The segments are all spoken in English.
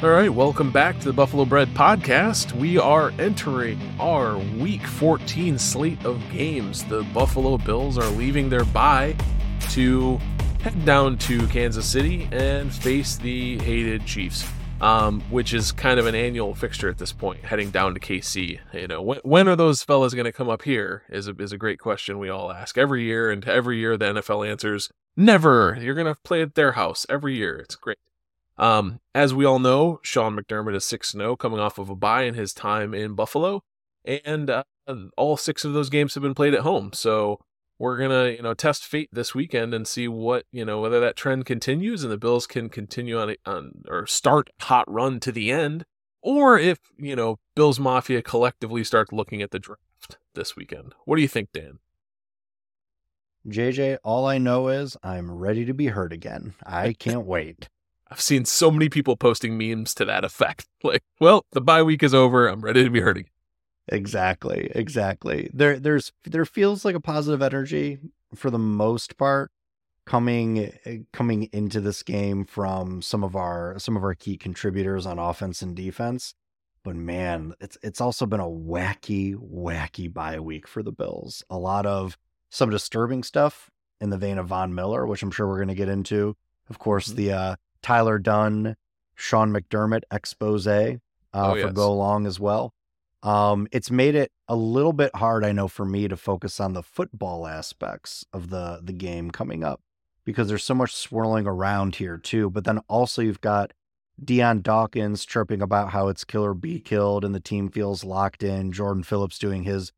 All right, welcome back to the Buffalo Bread Podcast. We are entering our Week 14 slate of games. The Buffalo Bills are leaving their bye to head down to Kansas City and face the hated Chiefs, um, which is kind of an annual fixture at this point, heading down to KC. You know, when, when are those fellas going to come up here? Is a, is a great question we all ask every year, and every year the NFL answers never. You're going to play at their house every year. It's great. Um, as we all know, Sean McDermott is 6 0 coming off of a bye in his time in Buffalo. And uh, all six of those games have been played at home. So we're going to, you know, test fate this weekend and see what, you know, whether that trend continues and the Bills can continue on, on or start hot run to the end, or if, you know, Bills Mafia collectively starts looking at the draft this weekend. What do you think, Dan? JJ, all I know is I'm ready to be hurt again. I can't wait. I've seen so many people posting memes to that effect. Like, well, the bye week is over. I'm ready to be hurting. Exactly, exactly. There, there's, there feels like a positive energy for the most part coming, eh, coming into this game from some of our, some of our key contributors on offense and defense. But man, it's, it's also been a wacky, wacky bye week for the Bills. A lot of some disturbing stuff in the vein of Von Miller, which I'm sure we're going to get into. Of course, mm-hmm. the uh, Tyler Dunne, Sean McDermott expose uh, oh, yes. for Go Long as well. Um, it's made it a little bit hard, I know, for me to focus on the football aspects of the the game coming up because there's so much swirling around here too. But then also you've got Dion Dawkins chirping about how it's kill or be killed and the team feels locked in. Jordan Phillips doing his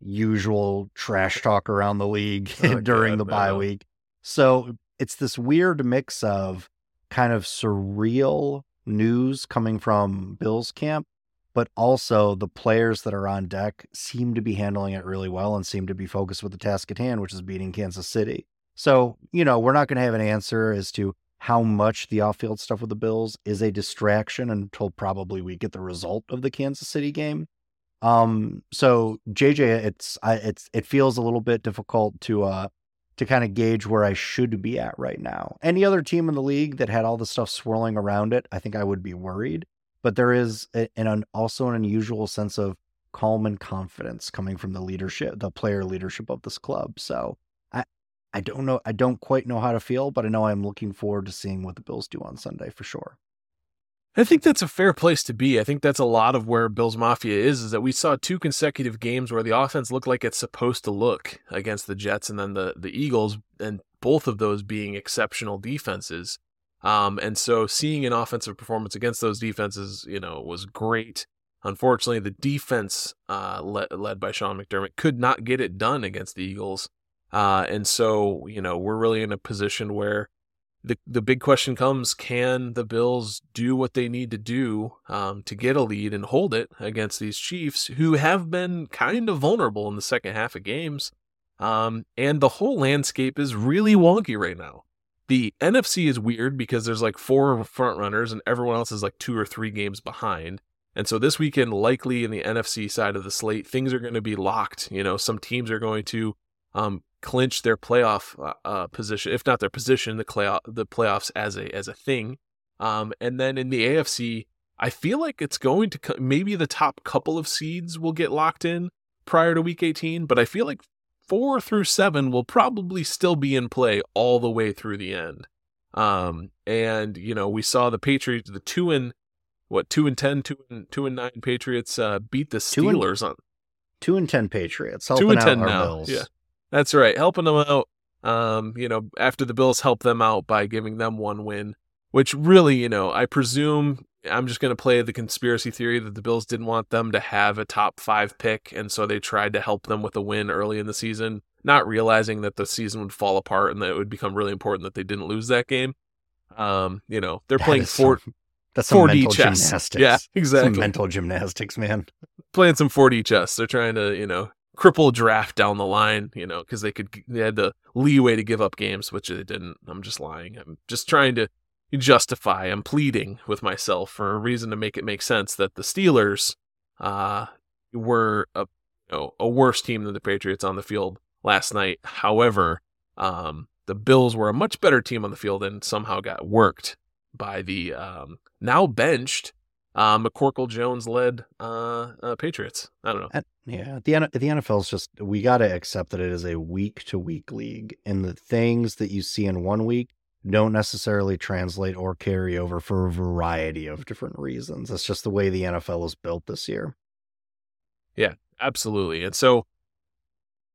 usual trash talk around the league oh, during God, the bye no. week. So it's this weird mix of kind of surreal news coming from Bill's camp, but also the players that are on deck seem to be handling it really well and seem to be focused with the task at hand, which is beating Kansas City. So, you know, we're not going to have an answer as to how much the off field stuff with the Bills is a distraction until probably we get the result of the Kansas City game. Um, so JJ, it's I, it's it feels a little bit difficult to uh to kind of gauge where I should be at right now. Any other team in the league that had all the stuff swirling around it, I think I would be worried. But there is a, an also an unusual sense of calm and confidence coming from the leadership, the player leadership of this club. So I I don't know, I don't quite know how to feel, but I know I'm looking forward to seeing what the Bills do on Sunday for sure. I think that's a fair place to be. I think that's a lot of where Bills Mafia is, is that we saw two consecutive games where the offense looked like it's supposed to look against the Jets and then the, the Eagles, and both of those being exceptional defenses. Um, and so seeing an offensive performance against those defenses, you know, was great. Unfortunately, the defense uh, led, led by Sean McDermott could not get it done against the Eagles. Uh, and so, you know, we're really in a position where the the big question comes: Can the Bills do what they need to do um, to get a lead and hold it against these Chiefs, who have been kind of vulnerable in the second half of games? Um, and the whole landscape is really wonky right now. The NFC is weird because there's like four front runners and everyone else is like two or three games behind. And so this weekend, likely in the NFC side of the slate, things are going to be locked. You know, some teams are going to um, clinch their playoff uh, uh, position, if not their position, the playoff the playoffs as a as a thing. Um, and then in the AFC, I feel like it's going to co- maybe the top couple of seeds will get locked in prior to Week 18, but I feel like four through seven will probably still be in play all the way through the end. Um, and you know we saw the Patriots, the two and what two and ten, two and two and nine Patriots uh, beat the Steelers and, on two and ten Patriots. Two and ten now. Bills. Yeah. That's right, helping them out. Um, you know, after the Bills help them out by giving them one win, which really, you know, I presume I'm just going to play the conspiracy theory that the Bills didn't want them to have a top five pick, and so they tried to help them with a win early in the season, not realizing that the season would fall apart and that it would become really important that they didn't lose that game. Um, you know, they're that playing four. Some, that's some 4D mental chess. gymnastics. Yeah, exactly. Some mental gymnastics, man. Playing some 4D chess. They're trying to, you know, cripple draft down the line, you know, because they could they had the leeway to give up games, which they didn't. I'm just lying. I'm just trying to justify. I'm pleading with myself for a reason to make it make sense that the Steelers uh, were a you know, a worse team than the Patriots on the field last night. However, um, the Bills were a much better team on the field and somehow got worked by the um, now benched uh, McCorkle Jones led uh, uh, Patriots. I don't know. And, yeah, the the NFL is just we got to accept that it is a week to week league, and the things that you see in one week don't necessarily translate or carry over for a variety of different reasons. That's just the way the NFL is built this year. Yeah, absolutely. And so,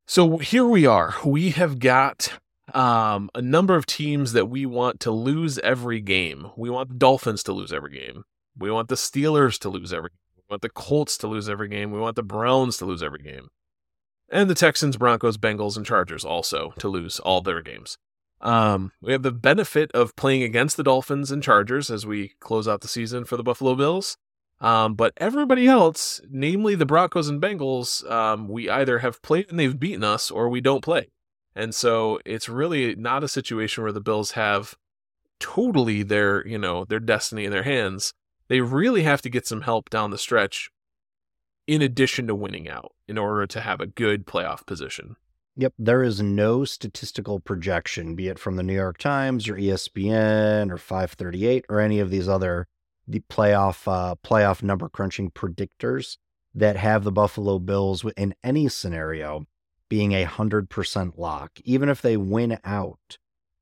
so here we are. We have got um, a number of teams that we want to lose every game. We want the Dolphins to lose every game. We want the Steelers to lose every game. We want the Colts to lose every game. We want the Browns to lose every game. And the Texans, Broncos, Bengals, and Chargers also to lose all their games. Um, we have the benefit of playing against the Dolphins and Chargers as we close out the season for the Buffalo Bills. Um, but everybody else, namely the Broncos and Bengals, um, we either have played and they've beaten us or we don't play. And so it's really not a situation where the Bills have totally their, you know, their destiny in their hands. They really have to get some help down the stretch in addition to winning out in order to have a good playoff position. Yep, there is no statistical projection, be it from the New York Times or ESPN or 538 or any of these other the playoff uh, playoff number crunching predictors that have the Buffalo Bills in any scenario being a hundred percent lock. Even if they win out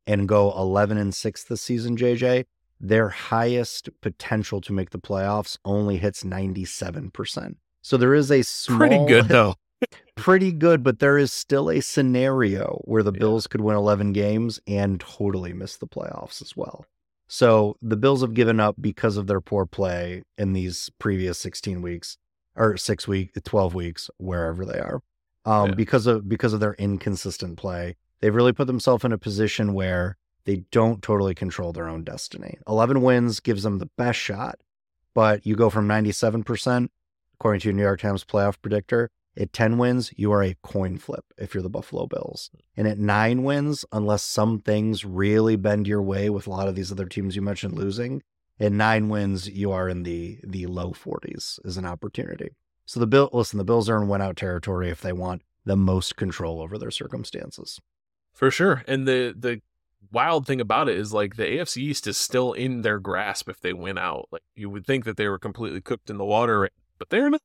and go 11 and six this season, JJ, their highest potential to make the playoffs only hits 97%. So there is a small, pretty good though. pretty good, but there is still a scenario where the yeah. Bills could win 11 games and totally miss the playoffs as well. So the Bills have given up because of their poor play in these previous 16 weeks or 6 week 12 weeks wherever they are. Um, yeah. because of because of their inconsistent play. They've really put themselves in a position where they don't totally control their own destiny. 11 wins gives them the best shot, but you go from 97% according to New York Times playoff predictor at 10 wins, you are a coin flip if you're the Buffalo Bills. And at nine wins, unless some things really bend your way with a lot of these other teams you mentioned losing, at nine wins, you are in the the low 40s is an opportunity. So the bill listen, the Bills are in win out territory if they want the most control over their circumstances. For sure. And the the wild thing about it is like the AFC East is still in their grasp if they win out. Like you would think that they were completely cooked in the water, but they're not.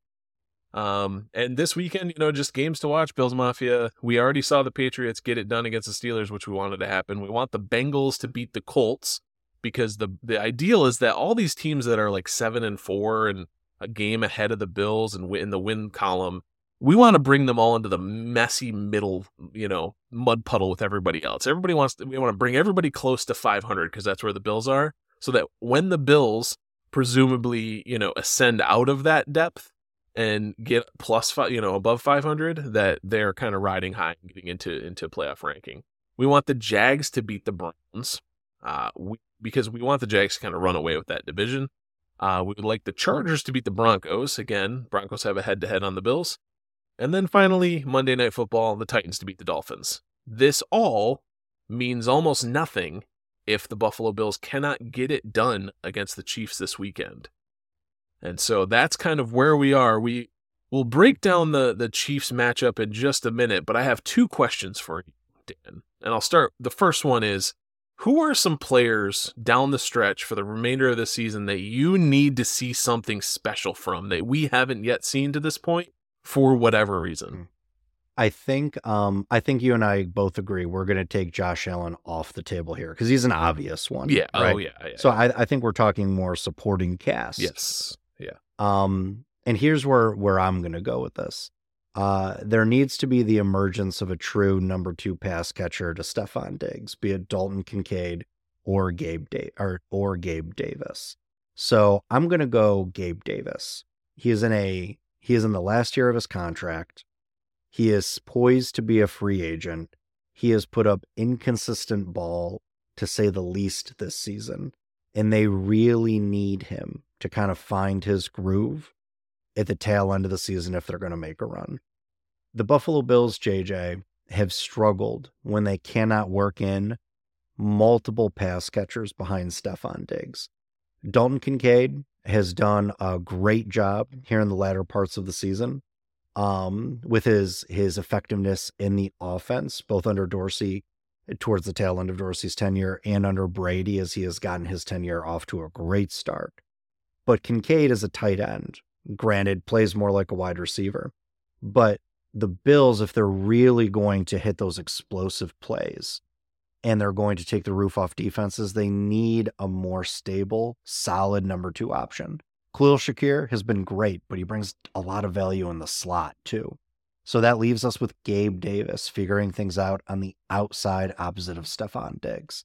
Um, and this weekend, you know, just games to watch. Bills Mafia. We already saw the Patriots get it done against the Steelers, which we wanted to happen. We want the Bengals to beat the Colts because the the ideal is that all these teams that are like seven and four and a game ahead of the Bills and in the win column, we want to bring them all into the messy middle, you know, mud puddle with everybody else. Everybody wants to, we want to bring everybody close to 500 because that's where the Bills are, so that when the Bills presumably, you know, ascend out of that depth and get plus five, you know, above 500, that they're kind of riding high and getting into into playoff ranking. We want the Jags to beat the Browns, uh, we, because we want the Jags to kind of run away with that division. Uh, we would like the Chargers to beat the Broncos. Again, Broncos have a head to head on the Bills. And then finally, Monday Night Football, the Titans to beat the Dolphins. This all means almost nothing if the Buffalo Bills cannot get it done against the Chiefs this weekend. And so that's kind of where we are. We will break down the the Chiefs matchup in just a minute, but I have two questions for you, Dan. And I'll start the first one is who are some players down the stretch for the remainder of the season that you need to see something special from that we haven't yet seen to this point for whatever reason? Hmm. I think um I think you and I both agree we're going to take Josh Allen off the table here because he's an obvious one. Yeah. Oh, right? Oh yeah. yeah so I I think we're talking more supporting cast. Yes. Yeah. Um, and here's where where I'm going to go with this. Uh, there needs to be the emergence of a true number two pass catcher to Stefon Diggs, be it Dalton Kincaid or Gabe da- or or Gabe Davis. So I'm going to go Gabe Davis. He is in a he is in the last year of his contract. He is poised to be a free agent. He has put up inconsistent ball to say the least this season, and they really need him to kind of find his groove at the tail end of the season if they're going to make a run. The Buffalo Bills, JJ, have struggled when they cannot work in multiple pass catchers behind Stefon Diggs. Dalton Kincaid has done a great job here in the latter parts of the season um, with his his effectiveness in the offense, both under Dorsey towards the tail end of Dorsey's tenure and under Brady as he has gotten his tenure off to a great start. But Kincaid is a tight end. Granted, plays more like a wide receiver. But the Bills, if they're really going to hit those explosive plays and they're going to take the roof off defenses, they need a more stable, solid number two option. Khalil Shakir has been great, but he brings a lot of value in the slot too. So that leaves us with Gabe Davis figuring things out on the outside opposite of Stefon Diggs.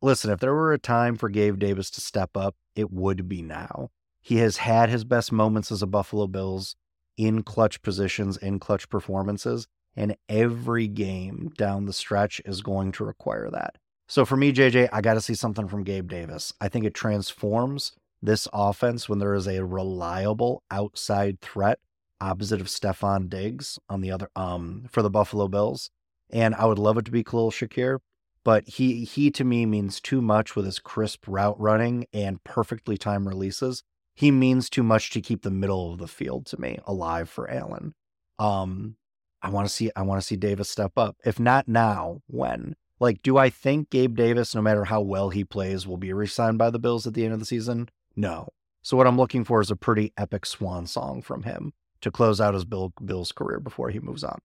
Listen, if there were a time for Gabe Davis to step up, it would be now. He has had his best moments as a Buffalo Bills in clutch positions, in clutch performances, and every game down the stretch is going to require that. So for me, JJ, I got to see something from Gabe Davis. I think it transforms this offense when there is a reliable outside threat opposite of Stefon Diggs on the other um for the Buffalo Bills. And I would love it to be Khalil Shakir, but he he to me means too much with his crisp route running and perfectly timed releases. He means too much to keep the middle of the field to me alive for Allen. Um I want to see I want to see Davis step up. If not now, when? Like, do I think Gabe Davis, no matter how well he plays, will be re-signed by the Bills at the end of the season? No. So what I'm looking for is a pretty epic swan song from him to close out his Bill, Bill's career before he moves on.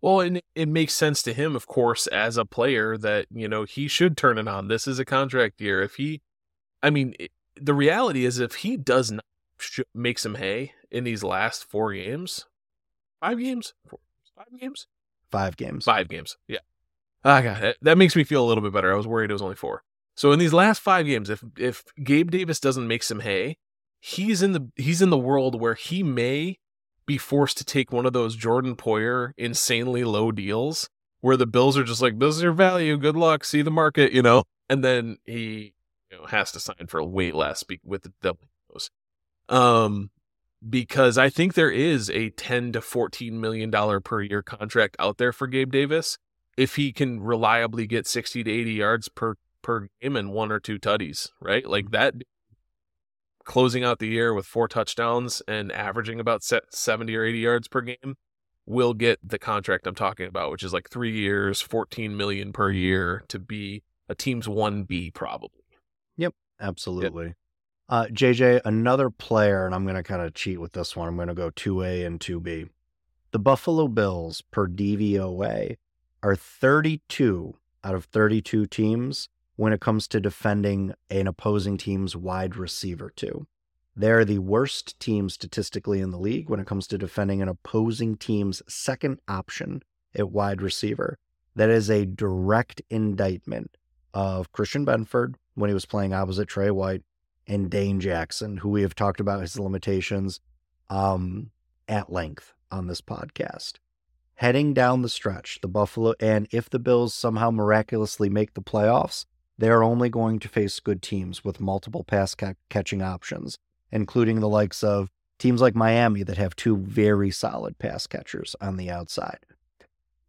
Well, and it makes sense to him, of course, as a player that, you know, he should turn it on. This is a contract year. If he, I mean, the reality is if he does not make some hay in these last four games, five games, four, five games, five games, five games. Yeah. I got it. That makes me feel a little bit better. I was worried it was only four. So in these last five games, if if Gabe Davis doesn't make some hay, he's in the he's in the world where he may be forced to take one of those Jordan Poyer insanely low deals where the Bills are just like, this is your value. Good luck. See the market, you know? And then he you know, has to sign for way less with the double Um, because I think there is a 10 to 14 million dollar per year contract out there for Gabe Davis if he can reliably get 60 to 80 yards per per game and one or two tutties, right? Like mm-hmm. that closing out the year with four touchdowns and averaging about 70 or 80 yards per game will get the contract I'm talking about, which is like three years, 14 million per year to be a team's 1B probably. Yep, absolutely. Yep. Uh, JJ, another player, and I'm going to kind of cheat with this one. I'm going to go 2A and 2B. The Buffalo Bills per DVOA are 32 out of 32 teams when it comes to defending an opposing team's wide receiver, too. They're the worst team statistically in the league when it comes to defending an opposing team's second option at wide receiver. That is a direct indictment of Christian Benford when he was playing opposite Tre White and Dane Jackson, who we have talked about his limitations um, at length on this podcast. Heading down the stretch, the Buffalo, and if the Bills somehow miraculously make the playoffs, they are only going to face good teams with multiple pass ca- catching options, including the likes of teams like Miami that have two very solid pass catchers on the outside.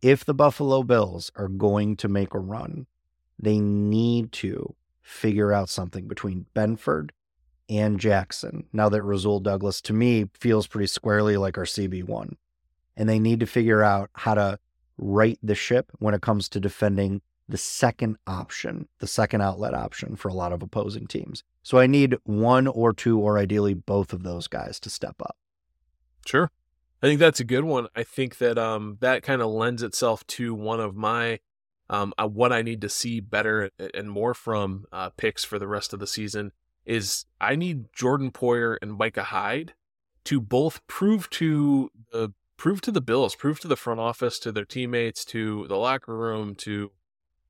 If the Buffalo Bills are going to make a run, they need to figure out something between Benford and Jackson. Now that Rasul Douglas, to me, feels pretty squarely like our CB1. And they need to figure out how to right the ship when it comes to defending the second option, the second outlet option for a lot of opposing teams. So I need one or two, or ideally both of those guys to step up. Sure. I think that's a good one. I think that um, that kind of lends itself to one of my um, uh, what I need to see better and more from uh, picks for the rest of the season is I need Jordan Poyer and Micah Hyde to both prove to the prove to the Bills, prove to the front office, to their teammates, to the locker room, to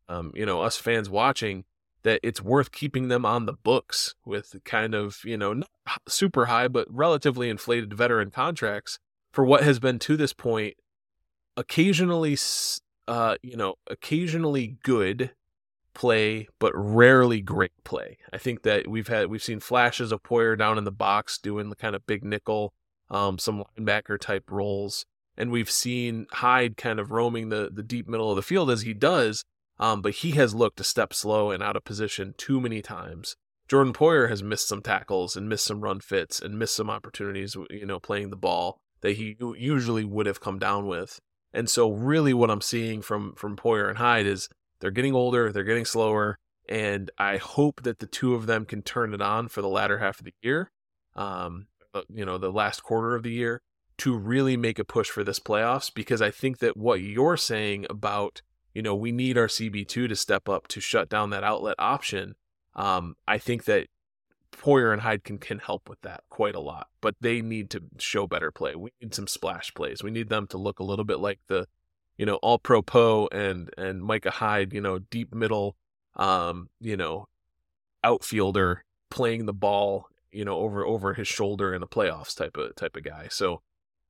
um, you know, us fans watching, that it's worth keeping them on the books with kind of, you know, not super high, but relatively inflated veteran contracts for what has been to this point occasionally, uh, you know, occasionally good play, but rarely great play. I think that we've had, we've seen flashes of Poyer down in the box doing the kind of big nickel, um, some linebacker type roles. And we've seen Hyde kind of roaming the, the deep middle of the field as he does, um, but he has looked a step slow and out of position too many times. Jordan Poyer has missed some tackles and missed some run fits and missed some opportunities, you know, playing the ball that he usually would have come down with. And so, really, what I'm seeing from from Poyer and Hyde is they're getting older, they're getting slower. And I hope that the two of them can turn it on for the latter half of the year, um, uh, you know, the last quarter of the year to really make a push for this playoffs. Because I think that what you're saying about, you know, we need our CB2 to step up to shut down that outlet option. Um, I think that Poyer and Hyde can can help with that quite a lot, but they need to show better play. We need some splash plays. We need them to look a little bit like the, you know, All Pro Poe and and Micah Hyde, you know, deep middle, um, you know, outfielder playing the ball, you know, over over his shoulder in the playoffs type of type of guy. So,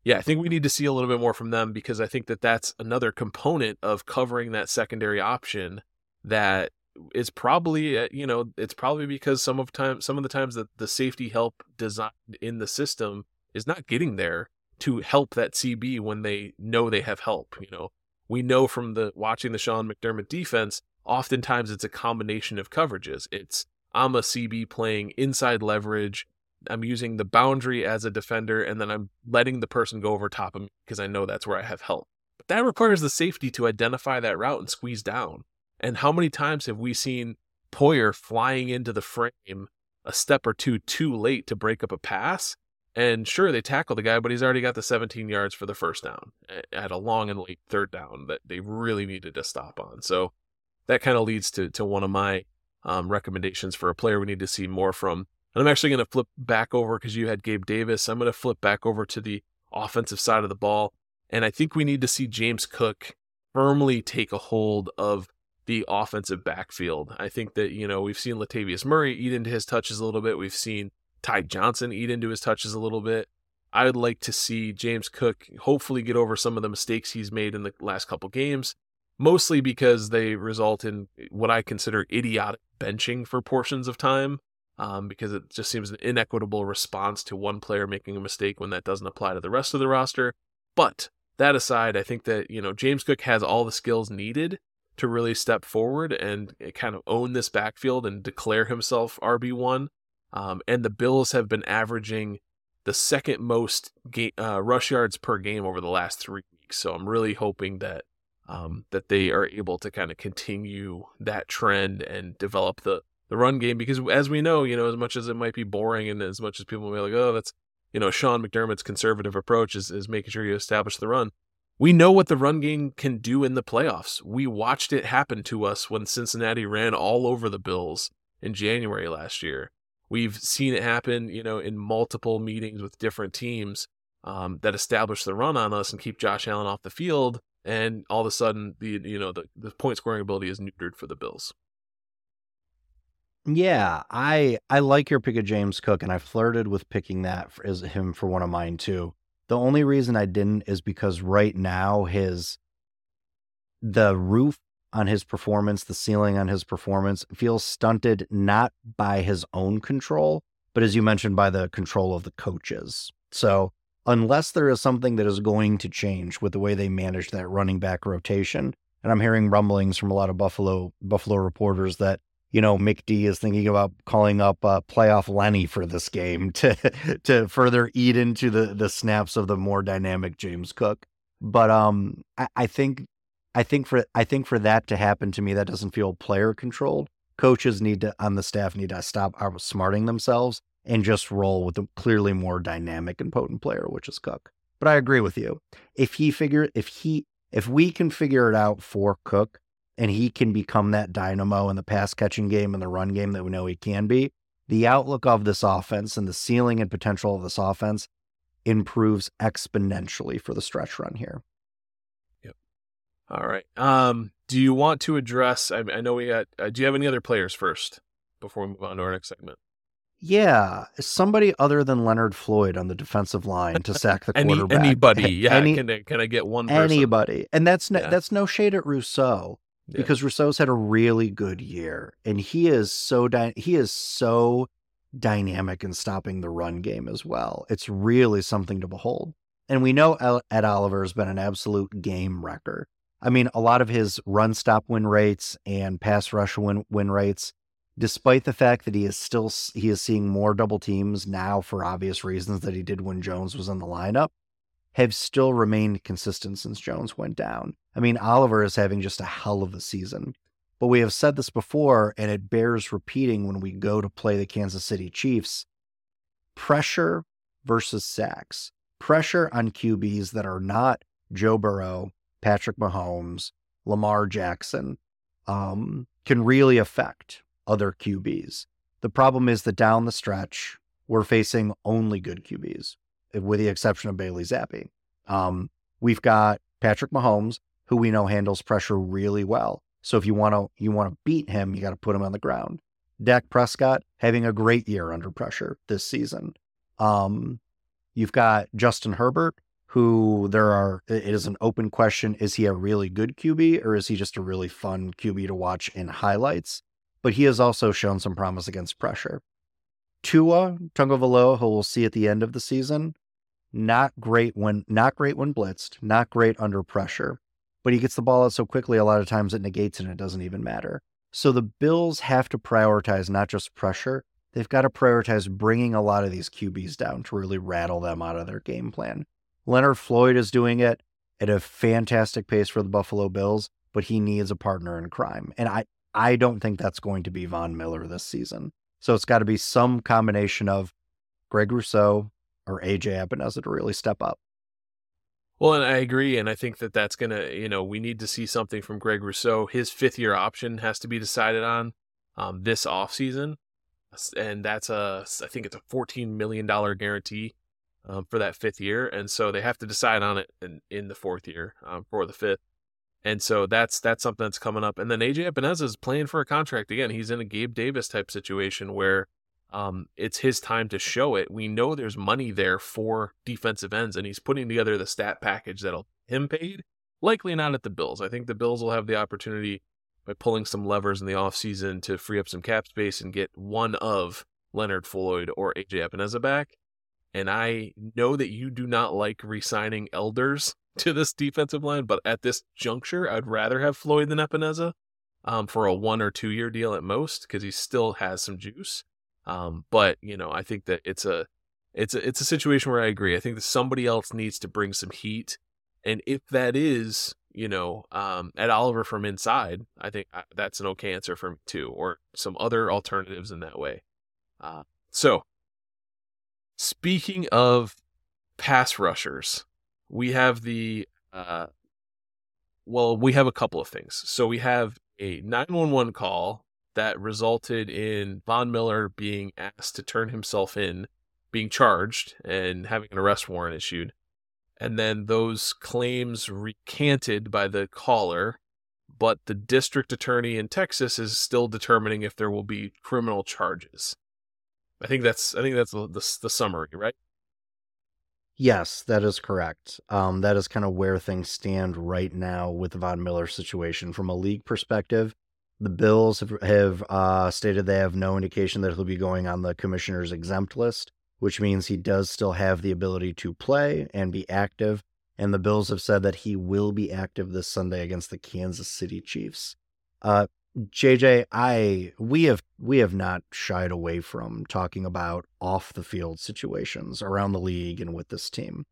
yeah, I think we need to see a little bit more from them because I think that that's another component of covering that secondary option that it's probably uh, you know it's probably because some of time some of the times that the safety help designed in the system is not getting there to help that CB when they know they have help. You know, we know from the watching the Sean McDermott defense, oftentimes it's a combination of coverages. It's I'm a CB playing inside leverage. I'm using the boundary as a defender, and then I'm letting the person go over top of me because I know that's where I have help. But that requires the safety to identify that route and squeeze down. And how many times have we seen Poyer flying into the frame a step or two too late to break up a pass? And sure, they tackle the guy, but he's already got the 17 yards for the first down at a long and late third down that they really needed to stop on. So that kind of leads to, to one of my um, recommendations for a player we need to see more from. And I'm actually going to flip back over because you had Gabe Davis. I'm going to flip back over to the offensive side of the ball. And I think we need to see James Cook firmly take a hold of the offensive backfield. I think that, you know, we've seen Latavius Murray eat into his touches a little bit. We've seen Ty Johnson eat into his touches a little bit. I would like to see James Cook hopefully get over some of the mistakes he's made in the last couple games, mostly because they result in what I consider idiotic benching for portions of time, um, because it just seems an inequitable response to one player making a mistake when that doesn't apply to the rest of the roster. But that aside, I think that, you know, James Cook has all the skills needed to really step forward and eh, kind of own this backfield and declare himself RB1. Um, and the Bills have been averaging the second most ga- uh, rush yards per game over the last three weeks. So I'm really hoping that um, that they are able to kind of continue that trend and develop the the run game because as we know, you know, as much as it might be boring and as much as people may be like, oh, that's you know, Sean McDermott's conservative approach is, is making sure you establish the run. We know what the run game can do in the playoffs. We watched it happen to us when Cincinnati ran all over the Bills in January last year. We've seen it happen, you know, in multiple meetings with different teams um, that establish the run on us and keep Josh Allen off the field. And all of a sudden, the you know the, the point scoring ability is neutered for the Bills. Yeah, I I like your pick of James Cook, and I flirted with picking that for, as him for one of mine too. The only reason I didn't is because right now his the roof on his performance, the ceiling on his performance feels stunted not by his own control, but as you mentioned by the control of the coaches. So, unless there is something that is going to change with the way they manage that running back rotation, and I'm hearing rumblings from a lot of Buffalo Buffalo reporters that you know, McD is thinking about calling up uh, playoff Lenny for this game to to further eat into the the snaps of the more dynamic James Cook. But um, I, I think I think for I think for that to happen to me, that doesn't feel player controlled. Coaches need to on the staff need to stop outsmarting themselves and just roll with a clearly more dynamic and potent player, which is Cook. But I agree with you. If he figure if he if we can figure it out for Cook, and he can become that dynamo in the pass catching game and the run game that we know he can be, the outlook of this offense and the ceiling and potential of this offense improves exponentially for the stretch run here. Yep. All right. Um, do you want to address? I, I know we got. Uh, do you have any other players first before we move on to our next segment? Yeah, somebody other than Leonard Floyd on the defensive line to sack the Any, quarterback. anybody? Yeah. Any, can, I, can I get one? Person? Anybody, and that's no, Yeah. that's no shade at Rousseau Yeah. because Rousseau's had a really good year, and he is so dy- he is so dynamic in stopping the run game as well. It's really something to behold. And we know Ed Oliver has been an absolute game wrecker. I mean, a lot of his run stop win rates and pass rush win win rates, despite the fact that he is still he is seeing more double teams now for obvious reasons that he did when Jones was in the lineup, have still remained consistent since Jones went down. I mean, Oliver is having just a hell of a season. But we have said this before, and it bears repeating when we go to play the Kansas City Chiefs pressure versus sacks. Pressure on QBs that are not Joe Burrow, Patrick Mahomes, Lamar Jackson um, can really affect other QBs. The problem is that down the stretch, we're facing only good QBs, with the exception of Bailey Zappe. Um, we've got Patrick Mahomes, who we know handles pressure really well. So if you want to you want to beat him, you got to put him on the ground. Dak Prescott having a great year under pressure this season. Um, you've got Justin Herbert, who there are it is an open question: is he a really good QB or is he just a really fun QB to watch in highlights? But he has also shown some promise against pressure. Tua Tagovailoa, who we'll see at the end of the season, not great when not great when blitzed, not great under pressure. But he gets the ball out so quickly, a lot of times it negates and it doesn't even matter. So the Bills have to prioritize not just pressure, they've got to prioritize bringing a lot of these QBs down to really rattle them out of their game plan. Leonard Floyd is doing it at a fantastic pace for the Buffalo Bills, but he needs a partner in crime. And I, I don't think that's going to be Von Miller this season. So it's got to be some combination of Greg Rousseau or AJ Epenesa to really step up. Well, and I agree, and I think that that's gonna, you know, we need to see something from Greg Rousseau. His fifth year option has to be decided on um, this off season, and that's a, I think it's a fourteen million dollar guarantee um, for that fifth year, and so they have to decide on it in, in the fourth year um, for the fifth, and so that's that's something that's coming up. And then AJ Epenesa is playing for a contract again. He's in a Gabe Davis type situation where um, it's his time to show it. We know there's money there for defensive ends, and he's putting together the stat package that'll him paid. Likely not at the Bills. I think the Bills will have the opportunity by pulling some levers in the offseason to free up some cap space and get one of Leonard Floyd or AJ Epenesa back. And I know that you do not like re-signing elders to this defensive line, but at this juncture, I'd rather have Floyd than Epenesa um, for a one or two year deal at most because he still has some juice. Um, but you know, I think that it's a it's a it's a situation where I agree. I think that somebody else needs to bring some heat, and if that is you know um, Ed Oliver from inside, I think uh, that's an okay answer for me too, or some other alternatives in that way. Uh, so, speaking of pass rushers, we have the uh, well, we have a couple of things. So we have a 911 call that resulted in Von Miller being asked to turn himself in, being charged, and having an arrest warrant issued. And then those claims recanted by the caller, but the district attorney in Texas is still determining if there will be criminal charges. I think that's I think that's the the, the summary, right? Yes, that is correct. Um, that is kind of where things stand right now with the Von Miller situation. From a league perspective, the Bills have, have uh, stated they have no indication that he'll be going on the commissioner's exempt list, which means he does still have the ability to play and be active. And the Bills have said that he will be active this Sunday against the Kansas City Chiefs. Uh, JJ, I we have we have not shied away from talking about off the field situations around the league and with this team.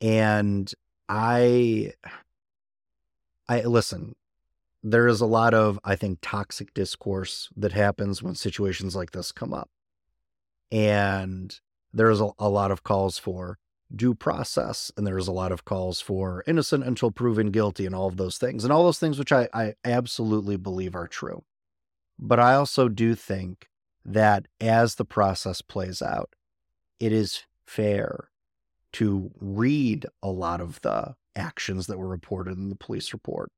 And I I listen, there is a lot of, I think, toxic discourse that happens when situations like this come up. And there's a, a lot of calls for due process, and there's a lot of calls for innocent until proven guilty, and all of those things, and all those things which I, I absolutely believe are true. But I also do think that as the process plays out, it is fair to read a lot of the actions that were reported in the police report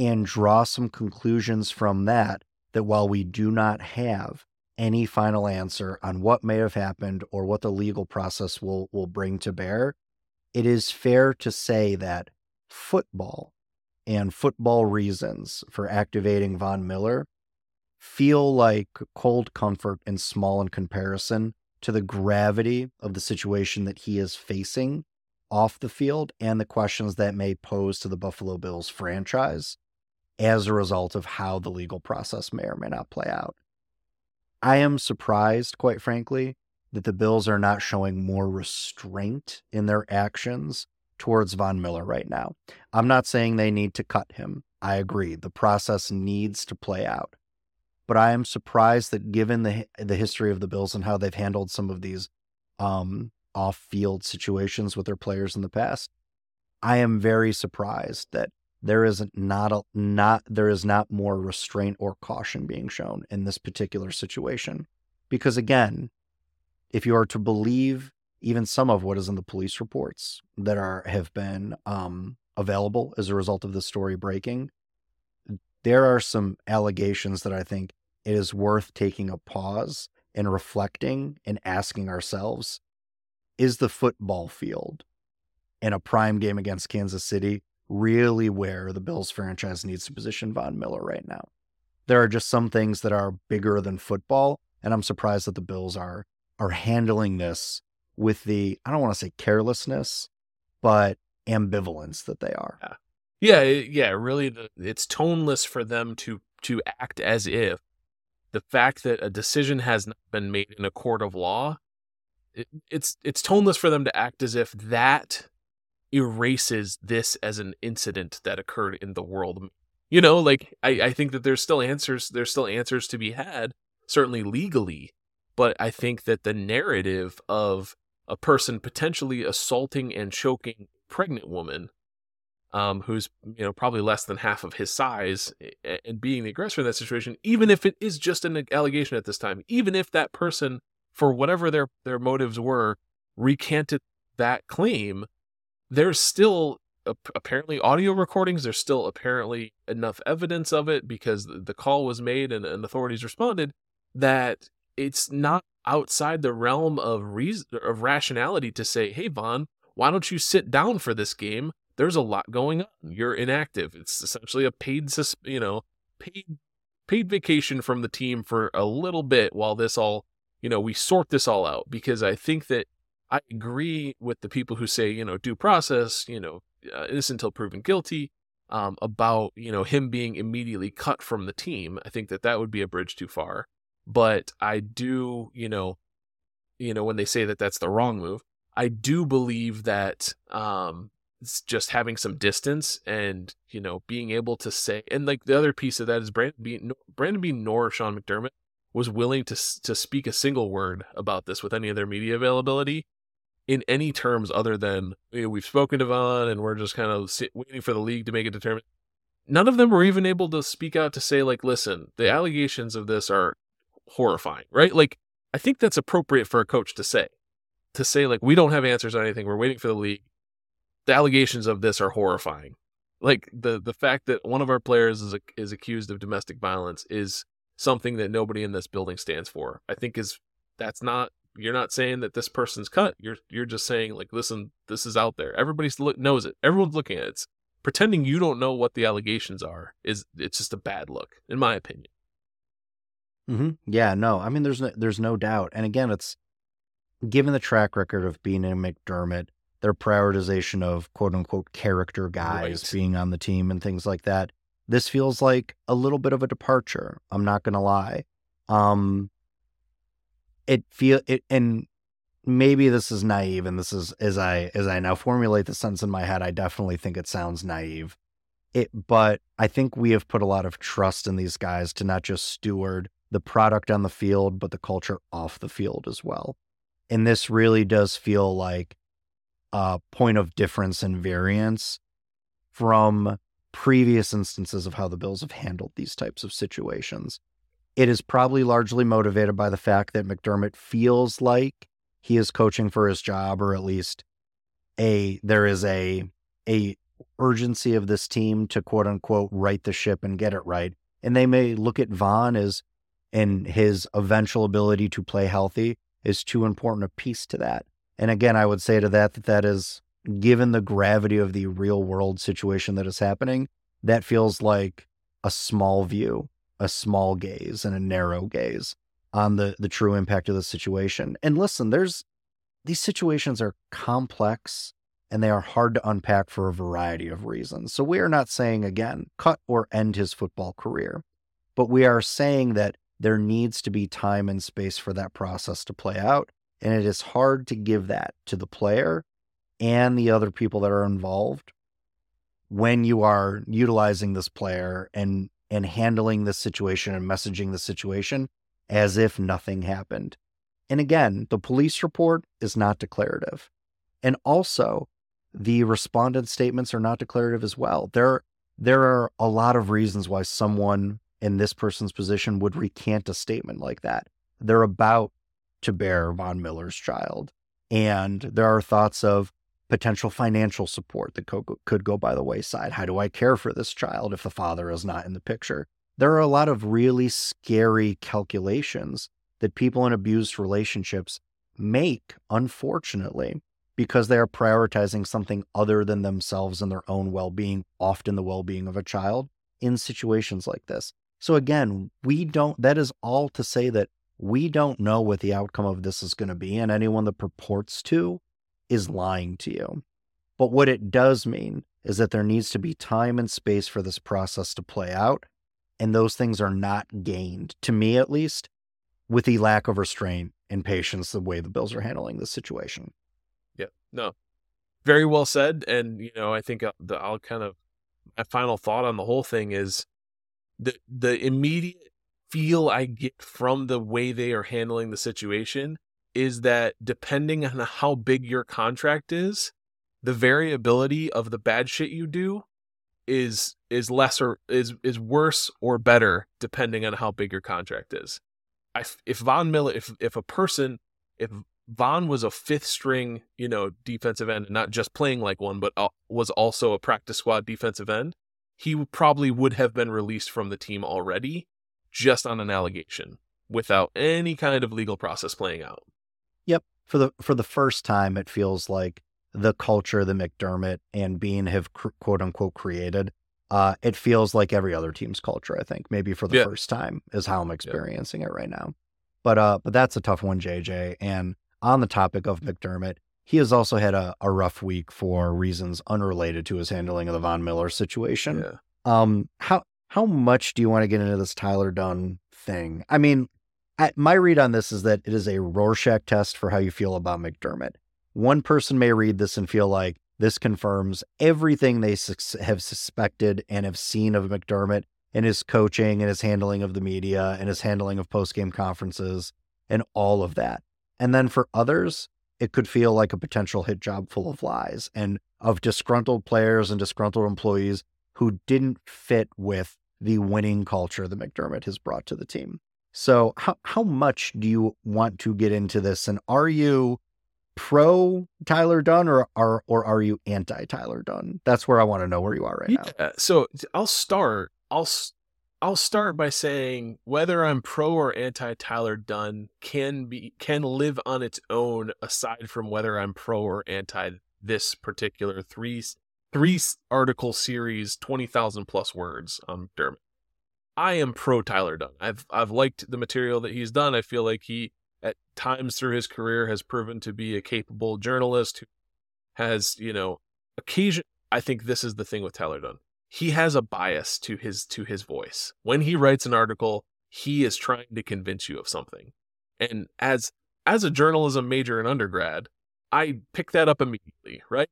and draw some conclusions from that that while we do not have any final answer on what may have happened or what the legal process will will bring to bear it is fair to say that football and football reasons for activating von miller feel like cold comfort and small in comparison to the gravity of the situation that he is facing off the field and the questions that may pose to the Buffalo Bills franchise as a result of how the legal process may or may not play out. I am surprised, quite frankly, that the Bills are not showing more restraint in their actions towards Von Miller right now. I'm not saying they need to cut him. I agree. The process needs to play out. But I am surprised that given the the history of the Bills and how they've handled some of these um, off-field situations with their players in the past, I am very surprised that there is not a, not there is not more restraint or caution being shown in this particular situation. Because again, if you are to believe even some of what is in the police reports that are have been um, available as a result of the story breaking, there are some allegations that I think it is worth taking a pause and reflecting and asking ourselves: Is the football field in a prime game against Kansas City really where the Bills franchise needs to position Von Miller right now. There are just some things that are bigger than football, and I'm surprised that the Bills are are handling this with the I don't want to say carelessness, but ambivalence that they are. Yeah, yeah, yeah really, it's toneless for them to to act as if the fact that a decision has not been made in a court of law, it, it's it's toneless for them to act as if that erases this as an incident that occurred in the world. You know, like I, I think that there's still answers there's still answers to be had, certainly legally, but I think that the narrative of a person potentially assaulting and choking a pregnant woman um, who's you know probably less than half of his size and being the aggressor in that situation, even if it is just an allegation at this time, even if that person, for whatever their their motives were, recanted that claim, there's still apparently audio recordings. There's still apparently enough evidence of it because the call was made and, and authorities responded that it's not outside the realm of reason of rationality to say, "Hey, Von, why don't you sit down for this game? There's a lot going on. You're inactive. It's essentially a paid, you know, paid paid vacation from the team for a little bit while this all, you know, we sort this all out." Because I think that I agree with the people who say, you know, due process, you know, uh, innocent until proven guilty, um, about, you know, him being immediately cut from the team. I think that that would be a bridge too far. But I do, you know, you know, when they say that that's the wrong move, I do believe that um, it's just having some distance and, you know, being able to say, and like the other piece of that is Brandon Beane, Brandon Beane nor Sean McDermott was willing to to speak a single word about this with any of their media availability in any terms other than you know, we've spoken to Von and we're just kind of sit, waiting for the league to make a determination. None of them were even able to speak out to say like, listen, the allegations of this are horrifying, right? Like, I think that's appropriate for a coach to say, to say like, we don't have answers on anything. We're waiting for the league. The allegations of this are horrifying. Like the the fact that one of our players is is accused of domestic violence is something that nobody in this building stands for. I think is that's not you're not saying that this person's cut. You're you're just saying like, listen, this is out there. Everybody look, knows it. Everyone's looking at it. It's, pretending you don't know what the allegations are is it's just a bad look, in my opinion. Mm-hmm. Yeah, no, I mean, there's no, there's no doubt. And again, it's given the track record of Beane and McDermott, their prioritization of quote unquote character guys right. being on the team and things like that. This feels like a little bit of a departure. I'm not going to lie. Um, it feel it and maybe this is naive and this is as I as I now formulate the sentence in my head, I definitely think it sounds naive. It but I think we have put a lot of trust in these guys to not just steward the product on the field, but the culture off the field as well. And this really does feel like a point of difference and variance from previous instances of how the Bills have handled these types of situations. It is probably largely motivated by the fact that McDermott feels like he is coaching for his job, or at least a there is a a urgency of this team to quote unquote right the ship and get it right. And they may look at Von as and his eventual ability to play healthy is too important a piece to that. And again, I would say to that that that is given the gravity of the real world situation that is happening, that feels like a small view a small gaze and a narrow gaze on the the true impact of the situation. And listen, there's these situations are complex and they are hard to unpack for a variety of reasons. So we are not saying again cut or end his football career, but we are saying that there needs to be time and space for that process to play out and it is hard to give that to the player and the other people that are involved when you are utilizing this player and and handling the situation and messaging the situation as if nothing happened. And again, the police report is not declarative. And also, the respondent statements are not declarative as well. There, there are a lot of reasons why someone in this person's position would recant a statement like that. They're about to bear Von Miller's child. And there are thoughts of potential financial support that could go by the wayside. How do I care for this child if the father is not in the picture? There are a lot of really scary calculations that people in abused relationships make, unfortunately, because they are prioritizing something other than themselves and their own well being, often the well being of a child, in situations like this. So, again, we don't, that is all to say that we don't know what the outcome of this is going to be, and anyone that purports to is lying to you. But what it does mean is that there needs to be time and space for this process to play out. And those things are not gained, to me at least, with the lack of restraint and patience the way the Bills are handling this situation. Yeah, no, very well said. And, you know, I think uh, the, I'll kind of, my final thought on the whole thing is the, the immediate feel I get from the way they are handling the situation is that depending on how big your contract is, the variability of the bad shit you do is is lesser is is worse or better depending on how big your contract is. I, if Von Miller if if a person if Von was a fifth string, you know, defensive end, not just playing like one, but was also a practice squad defensive end, he probably would have been released from the team already, just on an allegation, without any kind of legal process playing out. Yep. For the for the first time, it feels like the culture that McDermott and Beane have cr- quote unquote created. Uh, it feels like every other team's culture. I think maybe for the yeah. first time is how I'm experiencing yeah. it right now. But uh, but that's a tough one, JJ. And on the topic of McDermott, he has also had a, a rough week for reasons unrelated to his handling of the Von Miller situation. Yeah. Um, how how much do you want to get into this Tyler Dunne thing? I mean, I, my read on this is that it is a Rorschach test for how you feel about McDermott. One person may read this and feel like this confirms everything they su- have suspected and have seen of McDermott in his coaching and his handling of the media and his handling of post game conferences and all of that. And then for others, it could feel like a potential hit job full of lies and of disgruntled players and disgruntled employees who didn't fit with the winning culture that McDermott has brought to the team. So how how much do you want to get into this? And are you pro Tyler Dunne or are or are you anti Tyler Dunne? That's where I want to know where you are right yeah, now. So I'll start. I'll I'll start by saying whether I'm pro or anti Tyler Dunne can be can live on its own aside from whether I'm pro or anti this particular three three article series, twenty thousand plus words um, on McDermott. I am pro Tyler Dunne. I've I've liked the material that he's done. I feel like he at times through his career has proven to be a capable journalist who has, you know, occasion I think this is the thing with Tyler Dunne. He has a bias to his to his voice. When he writes an article, he is trying to convince you of something. And as as a journalism major in undergrad, I picked that up immediately, right?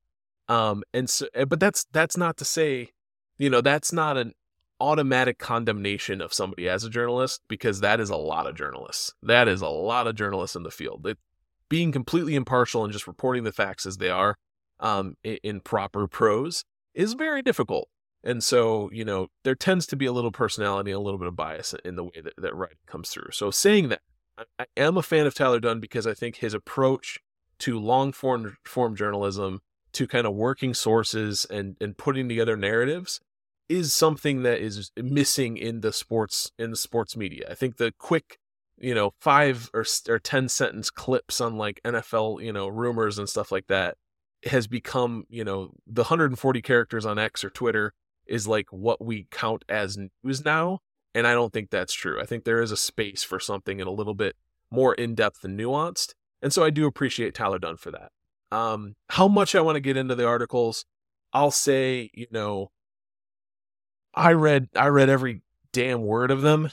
Um and so eh, but that's that's not to say, you know, that's not an automatic condemnation of somebody as a journalist because that is a lot of journalists. That is a lot of journalists in the field. It, being completely impartial and just reporting the facts as they are um, in, proper prose is very difficult. And so, you know, there tends to be a little personality a little bit of bias in the way that, that writing comes through. So, saying that, I, I am a fan of Tyler Dunne because I think his approach to long form, form journalism, to kind of working sources and, and putting together narratives is something that is missing in the sports in the sports media. I think the quick, you know, five or or 10 sentence clips on like NFL, you know, rumors and stuff like that has become, you know, the 140 characters on X or Twitter is like what we count as news now, and I don't think that's true. I think there is a space for something and a little bit more in-depth and nuanced. And so I do appreciate Tyler Dunne for that. Um, how much I want to get into the articles, I'll say, you know, I read I read every damn word of them,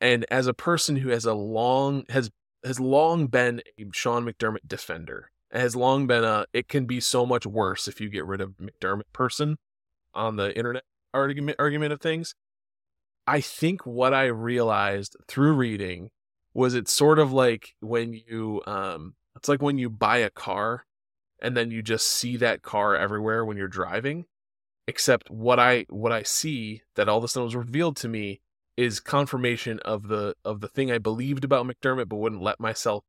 and as a person who has a long has has long been a Sean McDermott defender, has long been a it can be so much worse if you get rid of McDermott person. on the internet argument argument of things. I think what I realized through reading was it's sort of like when you um it's like when you buy a car and then you just see that car everywhere when you're driving except what I what I see that all of a sudden was revealed to me is confirmation of the of the thing I believed about McDermott but wouldn't let myself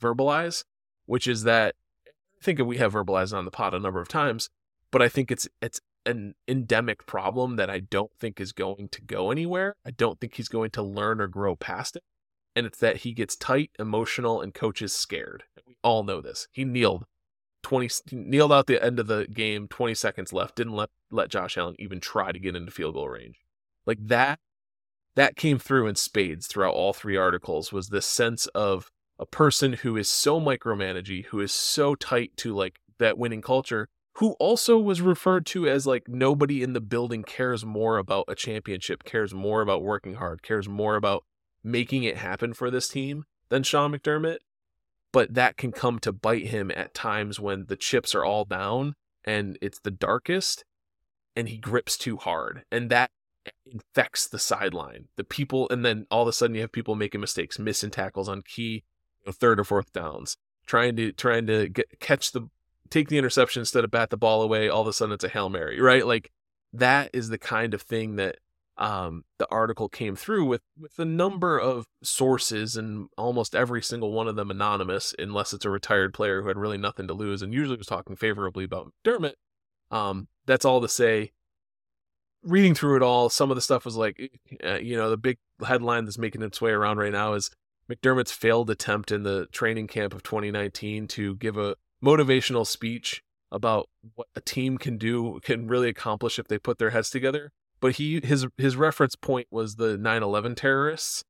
verbalize, which is that I think we have verbalized on the pod a number of times, but I think it's it's an endemic problem that I don't think is going to go anywhere. I don't think he's going to learn or grow past it. And it's that he gets tight, emotional, and coaches scared. We all know this. He kneeled 20 kneeled out the end of the game, 20 seconds left, didn't let let Josh Allen even try to get into field goal range. Like that that came through in spades throughout all three articles was this sense of a person who is so micromanagey, who is so tight to like that winning culture, who also was referred to as like nobody in the building cares more about a championship, cares more about working hard, cares more about making it happen for this team than Sean McDermott but that can come to bite him at times when the chips are all down and it's the darkest and he grips too hard and that infects the sideline. The people and then all of a sudden you have people making mistakes missing tackles on key you know, third or fourth downs trying to trying to get catch the take the interception instead of bat the ball away all of a sudden it's a hail mary right? Like that is the kind of thing that um, the article came through with with a number of sources and almost every single one of them anonymous unless it's a retired player who had really nothing to lose and usually was talking favorably about McDermott. Um, that's all to say. Reading through it all, some of the stuff was like, uh, you know, the big headline that's making its way around right now is McDermott's failed attempt in the training camp of 2019 to give a motivational speech about what a team can do, can really accomplish if they put their heads together but he his his reference point was the 9/11 terrorists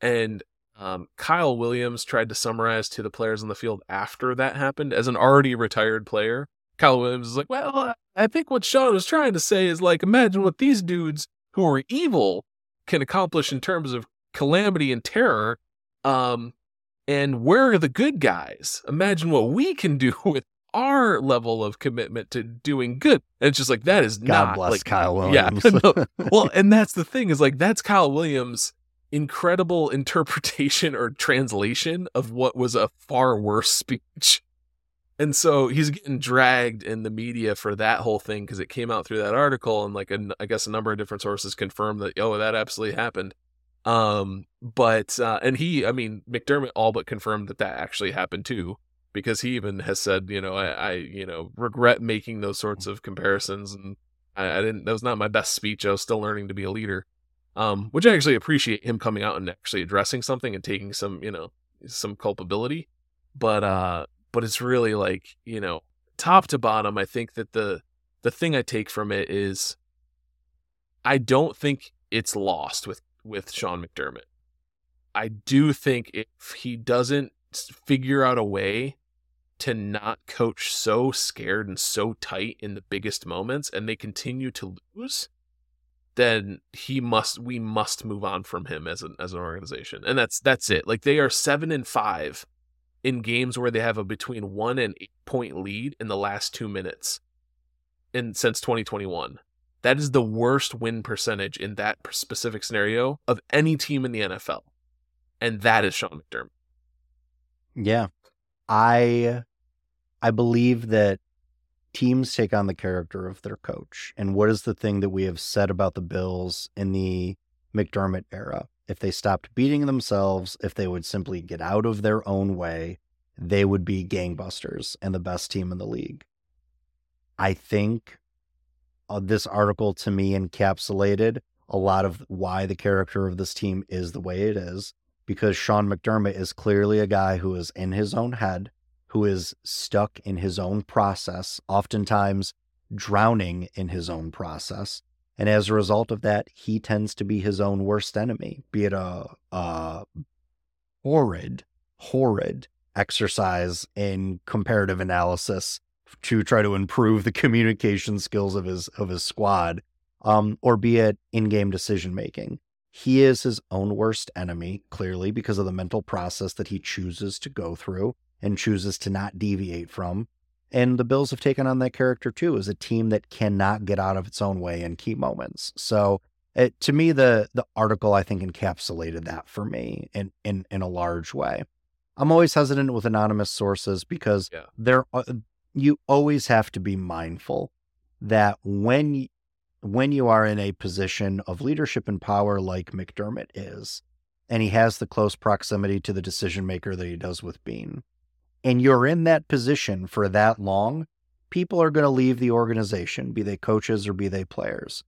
and um, Kyle Williams tried to summarize to the players on the field after that happened as an already retired player. Kyle Williams is like, "Well, I think what Sean was trying to say is like imagine what these dudes who are evil can accomplish in terms of calamity and terror um and where are the good guys. Imagine what we can do with our level of commitment to doing good. And it's just like that is God not bless like Kyle Williams. Yeah. no. Well, and that's the thing is like that's Kyle Williams' incredible interpretation or translation of what was a far worse speech. And so he's getting dragged in the media for that whole thing because it came out through that article and like a, I guess a number of different sources confirmed that oh that absolutely happened. Um, but uh, and he, I mean, McDermott all but confirmed that that actually happened too because he even has said, you know, I, I you know, regret making those sorts of comparisons, and I, I, didn't. That was not my best speech. I was still learning to be a leader, um, which I actually appreciate him coming out and actually addressing something and taking some, you know, some culpability. But uh, but it's really like, you know, top to bottom, I think that the the thing I take from it is, I don't think it's lost with with Sean McDermott. I do think if he doesn't figure out a way to not coach so scared and so tight in the biggest moments and they continue to lose then he must we must move on from him as an as an organization. And that's that's it. Like they are 7 and 5 in games where they have a between 1 and 8 point lead in the last 2 minutes in since 2021 that is the worst win percentage in that specific scenario of any team in the NFL and that is Sean McDermott. Yeah I I believe that teams take on the character of their coach. And what is the thing that we have said about the Bills in the McDermott era? If they stopped beating themselves, if they would simply get out of their own way, they would be gangbusters and the best team in the league. I think uh, this article to me encapsulated a lot of why the character of this team is the way it is because Sean McDermott is clearly a guy who is in his own head, who is stuck in his own process, oftentimes drowning in his own process. And as a result of that, he tends to be his own worst enemy, be it a, a horrid, horrid exercise in comparative analysis to try to improve the communication skills of his of his squad, um, or be it in-game decision making. He is his own worst enemy, clearly, because of the mental process that he chooses to go through and chooses to not deviate from. And the Bills have taken on that character too as a team that cannot get out of its own way in key moments. So it, to me, the the article I think encapsulated that for me in in in a large way. I'm always hesitant with anonymous sources because Yeah. there are, you always have to be mindful that when when you are in a position of leadership and power like McDermott is, and he has the close proximity to the decision maker that he does with Beane, and you're in that position for that long, people are going to leave the organization, be they coaches or be they players.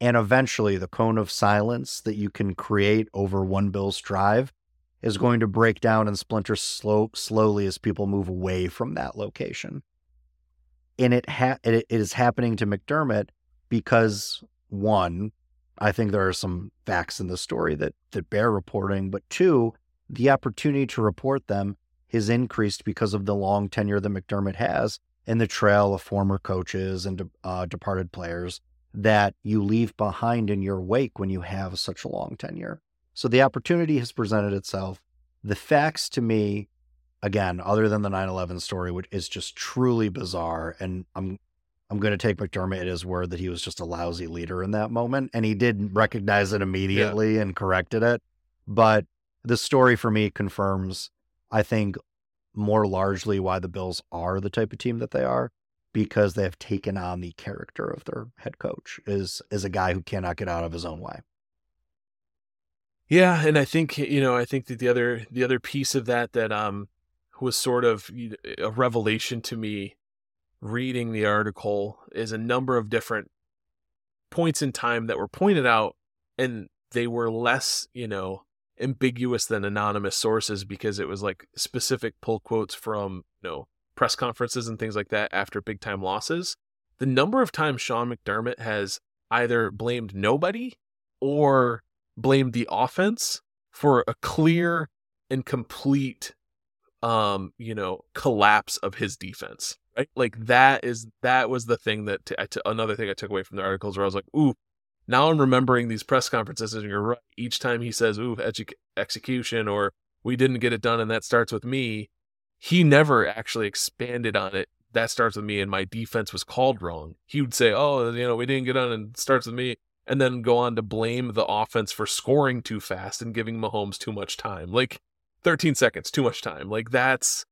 And eventually, the cone of silence that you can create over one Bill's drive is going to break down and splinter slow, slowly as people move away from that location. And it, ha- it, it is happening to McDermott because, one, I think there are some facts in the story that, that bear reporting, but two, the opportunity to report them has increased because of the long tenure that McDermott has and the trail of former coaches and uh, departed players that you leave behind in your wake when you have such a long tenure. So the opportunity has presented itself. The facts to me, again, other than the 9/11 story, which is just truly bizarre, and I'm I'm going to take McDermott at his word that he was just a lousy leader in that moment, and he did recognize it immediately and corrected it. But the story for me confirms, I think, more largely why the Bills are the type of team that they are because they have taken on the character of their head coach is is a guy who cannot get out of his own way. Yeah, and I think you know, I think that the other the other piece of that that um was sort of a revelation to me reading the article is a number of different points in time that were pointed out and they were less, you know, ambiguous than anonymous sources because it was like specific pull quotes from, you know, press conferences and things like that after big time losses. The number of times Sean McDermott has either blamed nobody or blamed the offense for a clear and complete um you know collapse of his defense right like that is that was the thing that I t- another thing i took away from the articles where i was like ooh now i'm remembering these press conferences and you're right each time he says ooh edu- execution or we didn't get it done and that starts with me he never actually expanded on it that starts with me and my defense was called wrong he would say oh you know we didn't get done and starts with me and then go on to blame the offense for scoring too fast and giving Mahomes too much time. Like 13 seconds, too much time. Like that's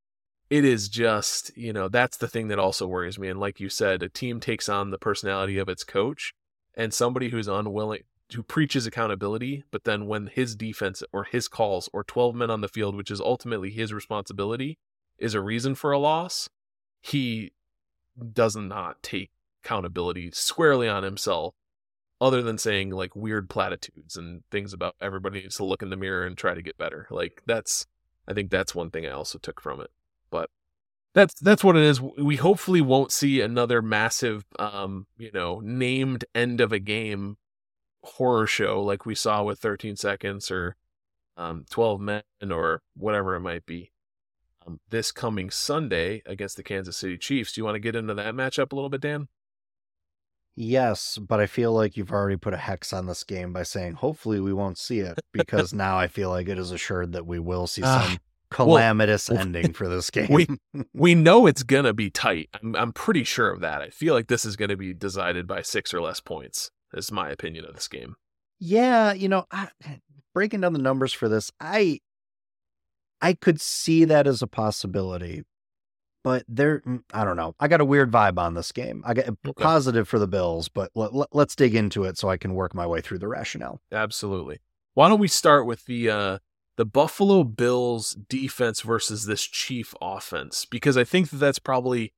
it is just, you know, that's the thing that also worries me. And like you said, a team takes on the personality of its coach and somebody who's unwilling who preaches accountability, but then when his defense or his calls or 12 men on the field, which is ultimately his responsibility, is a reason for a loss, he does not take accountability squarely on himself other than saying like weird platitudes and things about everybody needs to look in the mirror and try to get better. Like that's I think that's one thing I also took from it. But that's that's what it is. We hopefully won't see another massive um, you know, named end of a game horror show like we saw with 13 seconds or um 12 men or whatever it might be. Um, this coming Sunday against the Kansas City Chiefs. Do you want to get into that matchup a little bit, Dan? Yes, but I feel like you've already put a hex on this game by saying hopefully we won't see it because now I feel like it is assured that we will see Ah, some calamitous well, ending for this game. we- we know it's gonna be tight. I'm I'm pretty sure of that. I feel like this is gonna be decided by six or less points. Is my opinion of this game. yeah, you know, I, breaking down the numbers for this, I I could see that as a possibility. But there, mm, I don't know. I got a weird vibe on this game. I got Okay. positive for the Bills, but let, let, let's dig into it so I can work my way through the rationale. Absolutely. Why don't we start with the uh the Buffalo Bills defense versus this Chief offense? Because I think that that's probably,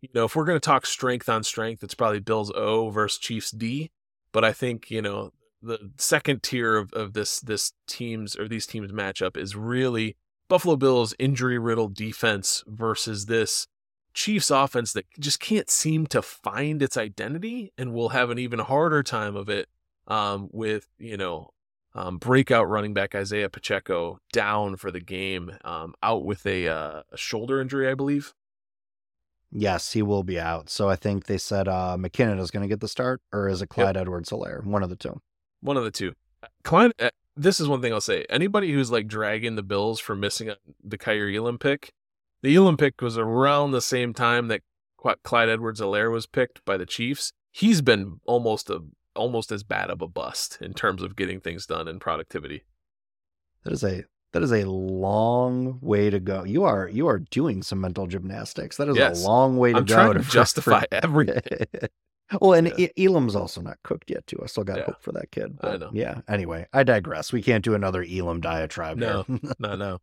you know, if we're going to talk strength on strength, it's probably Bills O versus Chiefs D. But I think you know the second tier of, of this this teams or these teams matchup is really Buffalo Bills injury riddled defense versus this Chiefs offense that just can't seem to find its identity and will have an even harder time of it um, with you know um, breakout running back Isaiah Pacheco down for the game, um, out with a, uh, a shoulder injury, I believe. Yes, he will be out. So I think they said uh, McKinnon is going to get the start, or is it Clyde Edwards Helaire? One of the two. One of the two. Klein, uh, this is one thing I'll say. Anybody who's like dragging the Bills for missing the Kaiir Elam pick, the Elam pick was around the same time that Clyde Edwards-Helaire was picked by the Chiefs. He's been almost a almost as bad of a bust in terms of getting things done and productivity. That is a that is a long way to go. You are you are doing some mental gymnastics. That is yes. a long way to I'm go. Trying to, to justify for, everything. well, and yeah. Elam's also not cooked yet, too. I still got yeah. hope for that kid. I know. Yeah. Anyway, I digress. We can't do another Elam diatribe. No, no, no.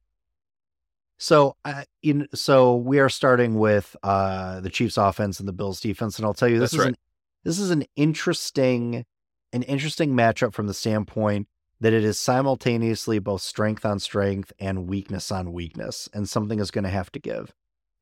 So, uh, in so we are starting with uh, the Chiefs' offense and the Bills' defense, and I'll tell you this That's is right. an, this is an interesting an interesting matchup from the standpoint that it is simultaneously both strength on strength and weakness on weakness, and something is going to have to give.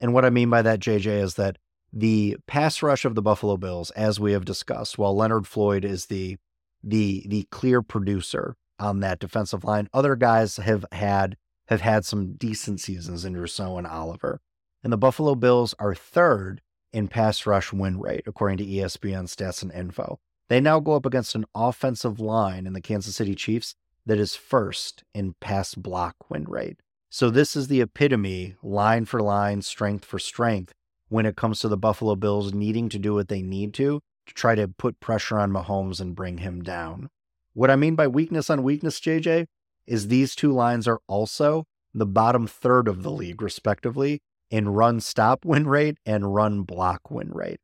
And what I mean by that, JJ, is that the pass rush of the Buffalo Bills, as we have discussed, while Leonard Floyd is the the the clear producer on that defensive line, other guys have had have had some decent seasons in Rousseau and Oliver. And the Buffalo Bills are third in pass rush win rate, according to ESPN stats and info. They now go up against an offensive line in the Kansas City Chiefs that is first in pass block win rate. So this is the epitome, line for line, strength for strength, when it comes to the Buffalo Bills needing to do what they need to to try to put pressure on Mahomes and bring him down. What I mean by weakness on weakness, JJ, is these two lines are also the bottom third of the league, respectively, in run stop win rate and run block win rate.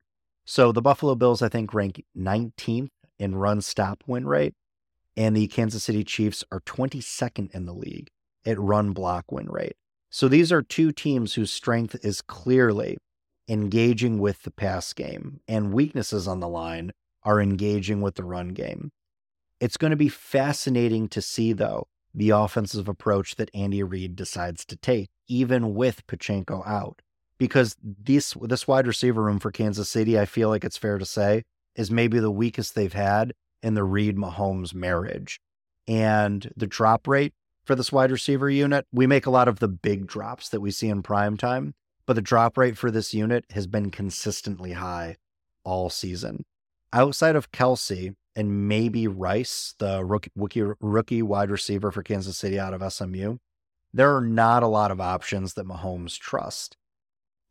So the Buffalo Bills, I think, rank 19th in run stop win rate, and the Kansas City Chiefs are 22nd in the league at run block win rate. So these are two teams whose strength is clearly engaging with the pass game, and weaknesses on the line are engaging with the run game. It's going to be fascinating to see, though, the offensive approach that Andy Reid decides to take, even with Pacheco out. Because this this wide receiver room for Kansas City, I feel like it's fair to say, is maybe the weakest they've had in the Reid Mahomes marriage. And the drop rate for this wide receiver unit, we make a lot of the big drops that we see in prime time, but the drop rate for this unit has been consistently high all season. Outside of Kelce, and maybe Rice, the rookie, rookie, rookie wide receiver for Kansas City out of SMU, there are not a lot of options that Mahomes trusts.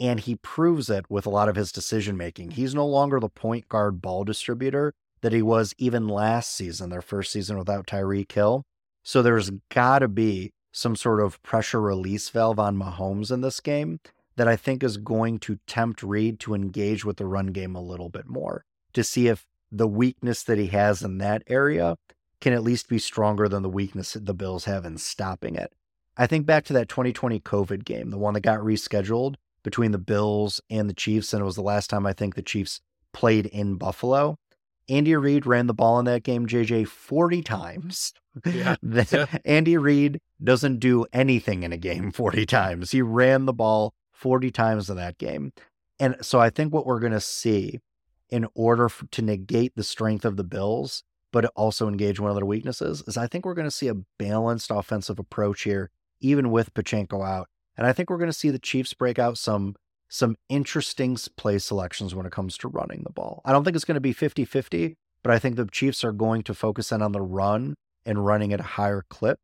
And he proves it with a lot of his decision making. He's no longer the point guard ball distributor that he was even last season, their first season without Tyreek Hill. So there's got to be some sort of pressure release valve on Mahomes in this game that I think is going to tempt Reid to engage with the run game a little bit more to see if the weakness that he has in that area can at least be stronger than the weakness that the Bills have in stopping it. I think back to that 2020 COVID game, the one that got rescheduled between the Bills and the Chiefs, and it was the last time I think the Chiefs played in Buffalo. Andy Reid ran the ball in that game, JJ, 40 times. Yeah. yeah. Andy Reid doesn't do anything in a game 40 times. He ran the ball 40 times in that game. And so I think what we're going to see in order for, to negate the strength of the Bills, but also engage one of their weaknesses, is I think we're going to see a balanced offensive approach here, even with Pacheco out. And I think we're going to see the Chiefs break out some some interesting play selections when it comes to running the ball. I don't think it's going to be 50-50, but I think the Chiefs are going to focus in on the run and running at a higher clip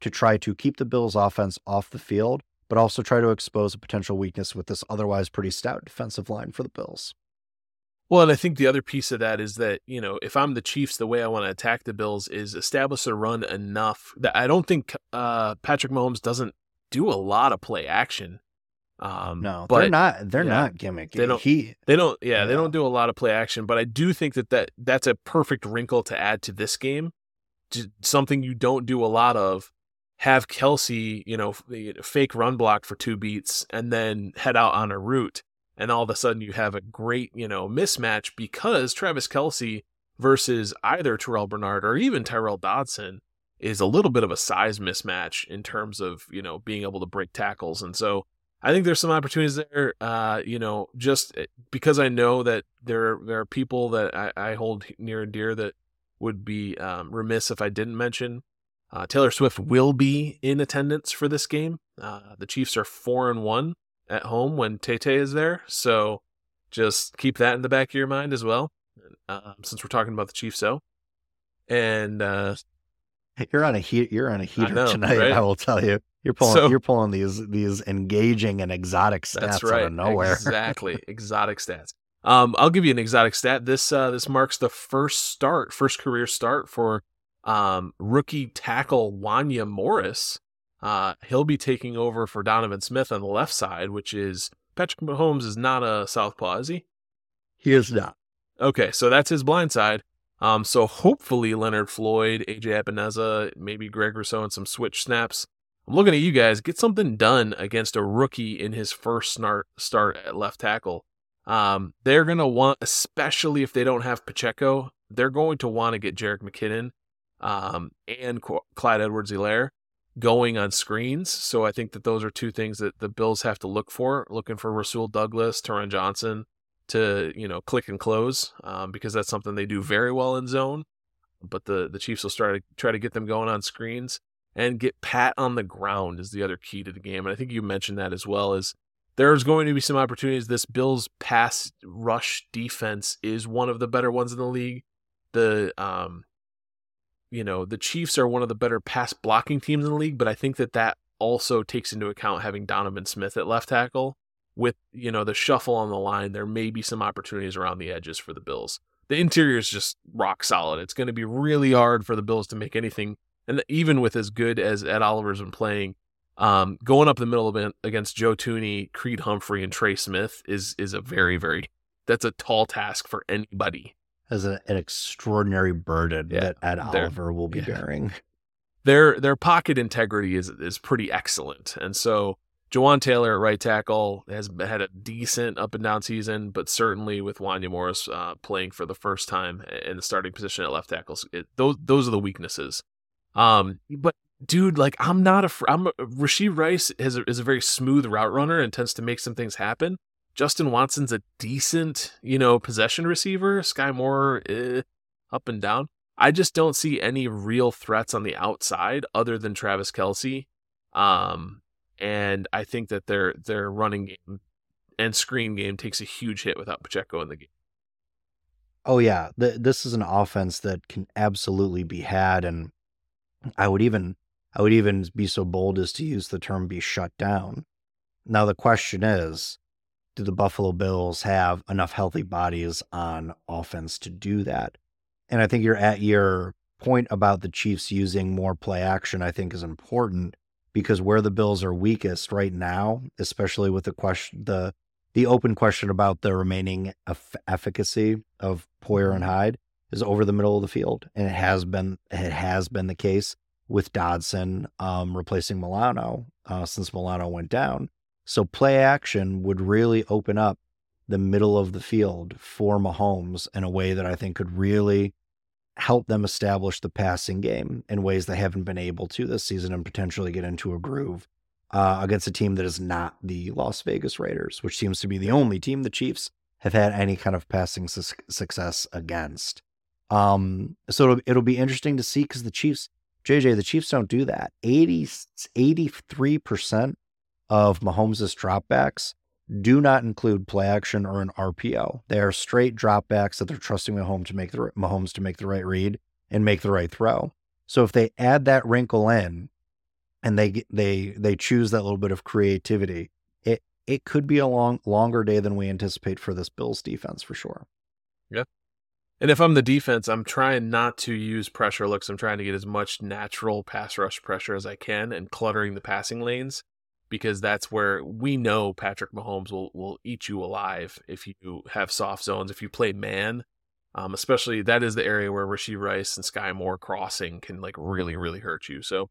to try to keep the Bills offense off the field, but also try to expose a potential weakness with this otherwise pretty stout defensive line for the Bills. Well, and I think the other piece of that is that, you know, if I'm the Chiefs, the way I want to attack the Bills is establish a run enough that I don't think uh, Patrick Mahomes doesn't do a lot of play action. Um, no, but they're not. They're yeah, not gimmicky. They don't. He, they don't. Yeah, they don't do a lot of play action. But I do think that, that that's a perfect wrinkle to add to this game. Just something you don't do a lot of. Have Kelce, you know, fake run block for two beats and then head out on a route and all of a sudden you have a great, you know, mismatch because Travis Kelce versus either Terrel Bernard or even Tyrel Dodson is a little bit of a size mismatch in terms of, you know, being able to break tackles. And so I think there's some opportunities there, uh, you know, just eh, because I know that there, there are people that I, I hold near and dear that would be um, remiss if I didn't mention. Uh, Taylor Swift will be in attendance for this game. Uh, the Chiefs are four and one at home when Tay Tay is there. So just keep that in the back of your mind as well, uh, since we're talking about the Chiefs. So, and uh, you're on a heat. You're on a heater know, tonight. Right? I will tell you. You're pulling so, you're pulling these these engaging and exotic stats that's right. out of nowhere. exactly. exotic stats. Um, I'll give you an exotic stat. This uh, this marks the first start, first career start for um, rookie tackle Wanya Morris. Uh, he'll be taking over for Donovan Smith on the left side, which is Patrick Mahomes is not a southpaw, is he? He is not. Okay, so that's his blind side. Um, so hopefully Leonard Floyd, AJ Epenesa, maybe Greg Rousseau, and some switch snaps. I'm looking at you guys. Get something done against a rookie in his first start start at left tackle. Um, they're gonna want, especially if they don't have Pacheco, they're going to want to get Jerick McKinnon um, and Clyde Edwards-Helaire going on screens. So I think that those are two things that the Bills have to look for, looking for Rasul Douglas, Taron Johnson to, you know, click and close, um, because that's something they do very well in zone. But the, the Chiefs will start to try to get them going on screens and get Pat on the ground is the other key to the game. And I think you mentioned that as well as there's going to be some opportunities. This Bills pass rush defense is one of the better ones in the league. The um you know, the Chiefs are one of the better pass blocking teams in the league, but I think that that also takes into account having Donovan Smith at left tackle. With, you know, the shuffle on the line, there may be some opportunities around the edges for the Bills. The interior is just rock solid. It's going to be really hard for the Bills to make anything, and even with as good as Ed Oliver's been playing, um, going up the middle against Joe Thuney, Creed Humphrey, and Trey Smith is is a very, very that's a tall task for anybody as a, an extraordinary burden yeah, that Ed Oliver will be yeah. bearing. Their their pocket integrity is is pretty excellent, and so Jawaan Taylor at right tackle has had a decent up and down season, but certainly with Wanya Morris uh, playing for the first time in the starting position at left tackle, it, those those are the weaknesses. Um, but dude, like I'm not a I'm a, Rashee Rice is a, is a very smooth route runner and tends to make some things happen. Justin Watson's a decent, you know, possession receiver. Skyy Moore, eh, up and down. I just don't see any real threats on the outside other than Travis Kelce. Um, and I think that their their running game and screen game takes a huge hit without Pacheco in the game. Oh yeah, the, this is an offense that can absolutely be had, and I would even I would even be so bold as to use the term "be shut down." Now the question is, do the Buffalo Bills have enough healthy bodies on offense to do that? And I think you're at your point about the Chiefs using more play action, I think is important because where the Bills are weakest right now, especially with the question, the the open question about the remaining eff- efficacy of Poyer and mm-hmm. Hyde is over the middle of the field, and it has been it has been the case with Dodson um, replacing Milano uh, since Milano went down. So play action would really open up the middle of the field for Mahomes in a way that I think could really help them establish the passing game in ways they haven't been able to this season and potentially get into a groove uh, against a team that is not the Las Vegas Raiders, which seems to be the only team the Chiefs have had any kind of passing su- success against. Um, so it'll, it'll be interesting to see because the Chiefs, JJ, the Chiefs don't do that. 80, 83% of Mahomes' dropbacks do not include play action or an RPO. They are straight dropbacks that they're trusting Mahomes to make the Mahomes to make the right read and make the right throw. So if they add that wrinkle in and they they they choose that little bit of creativity, it it could be a long longer day than we anticipate for this Bills defense for sure. Yeah. And if I'm the defense, I'm trying not to use pressure looks. I'm trying to get as much natural pass rush pressure as I can and cluttering the passing lanes because that's where we know Patrick Mahomes will, will eat you alive if you have soft zones. If you play man, um, especially that is the area where Rashee Rice and Skyy Moore crossing can like really, really hurt you. So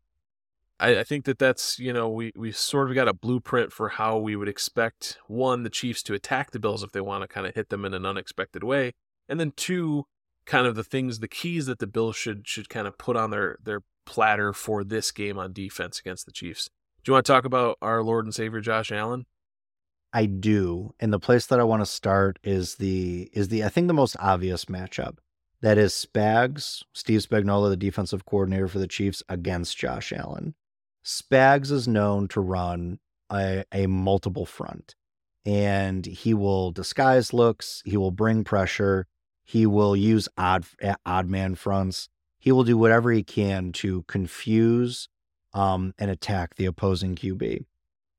I, I think that that's, you know, we, we sort of got a blueprint for how we would expect one, the Chiefs to attack the Bills if they want to kind of hit them in an unexpected way. And then two, kind of the things, the keys that the Bills should, should kind of put on their, their platter for this game on defense against the Chiefs. Do you want to talk about our Lord and Savior Josh Allen? I do. And the place that I want to start is the is the I think the most obvious matchup. That is Spags, Steve Spagnuolo, the defensive coordinator for the Chiefs, against Josh Allen. Spags is known to run a, a multiple front, and he will disguise looks. He will bring pressure. He will use odd eh, odd man fronts. He will do whatever he can to confuse um, and attack the opposing QB.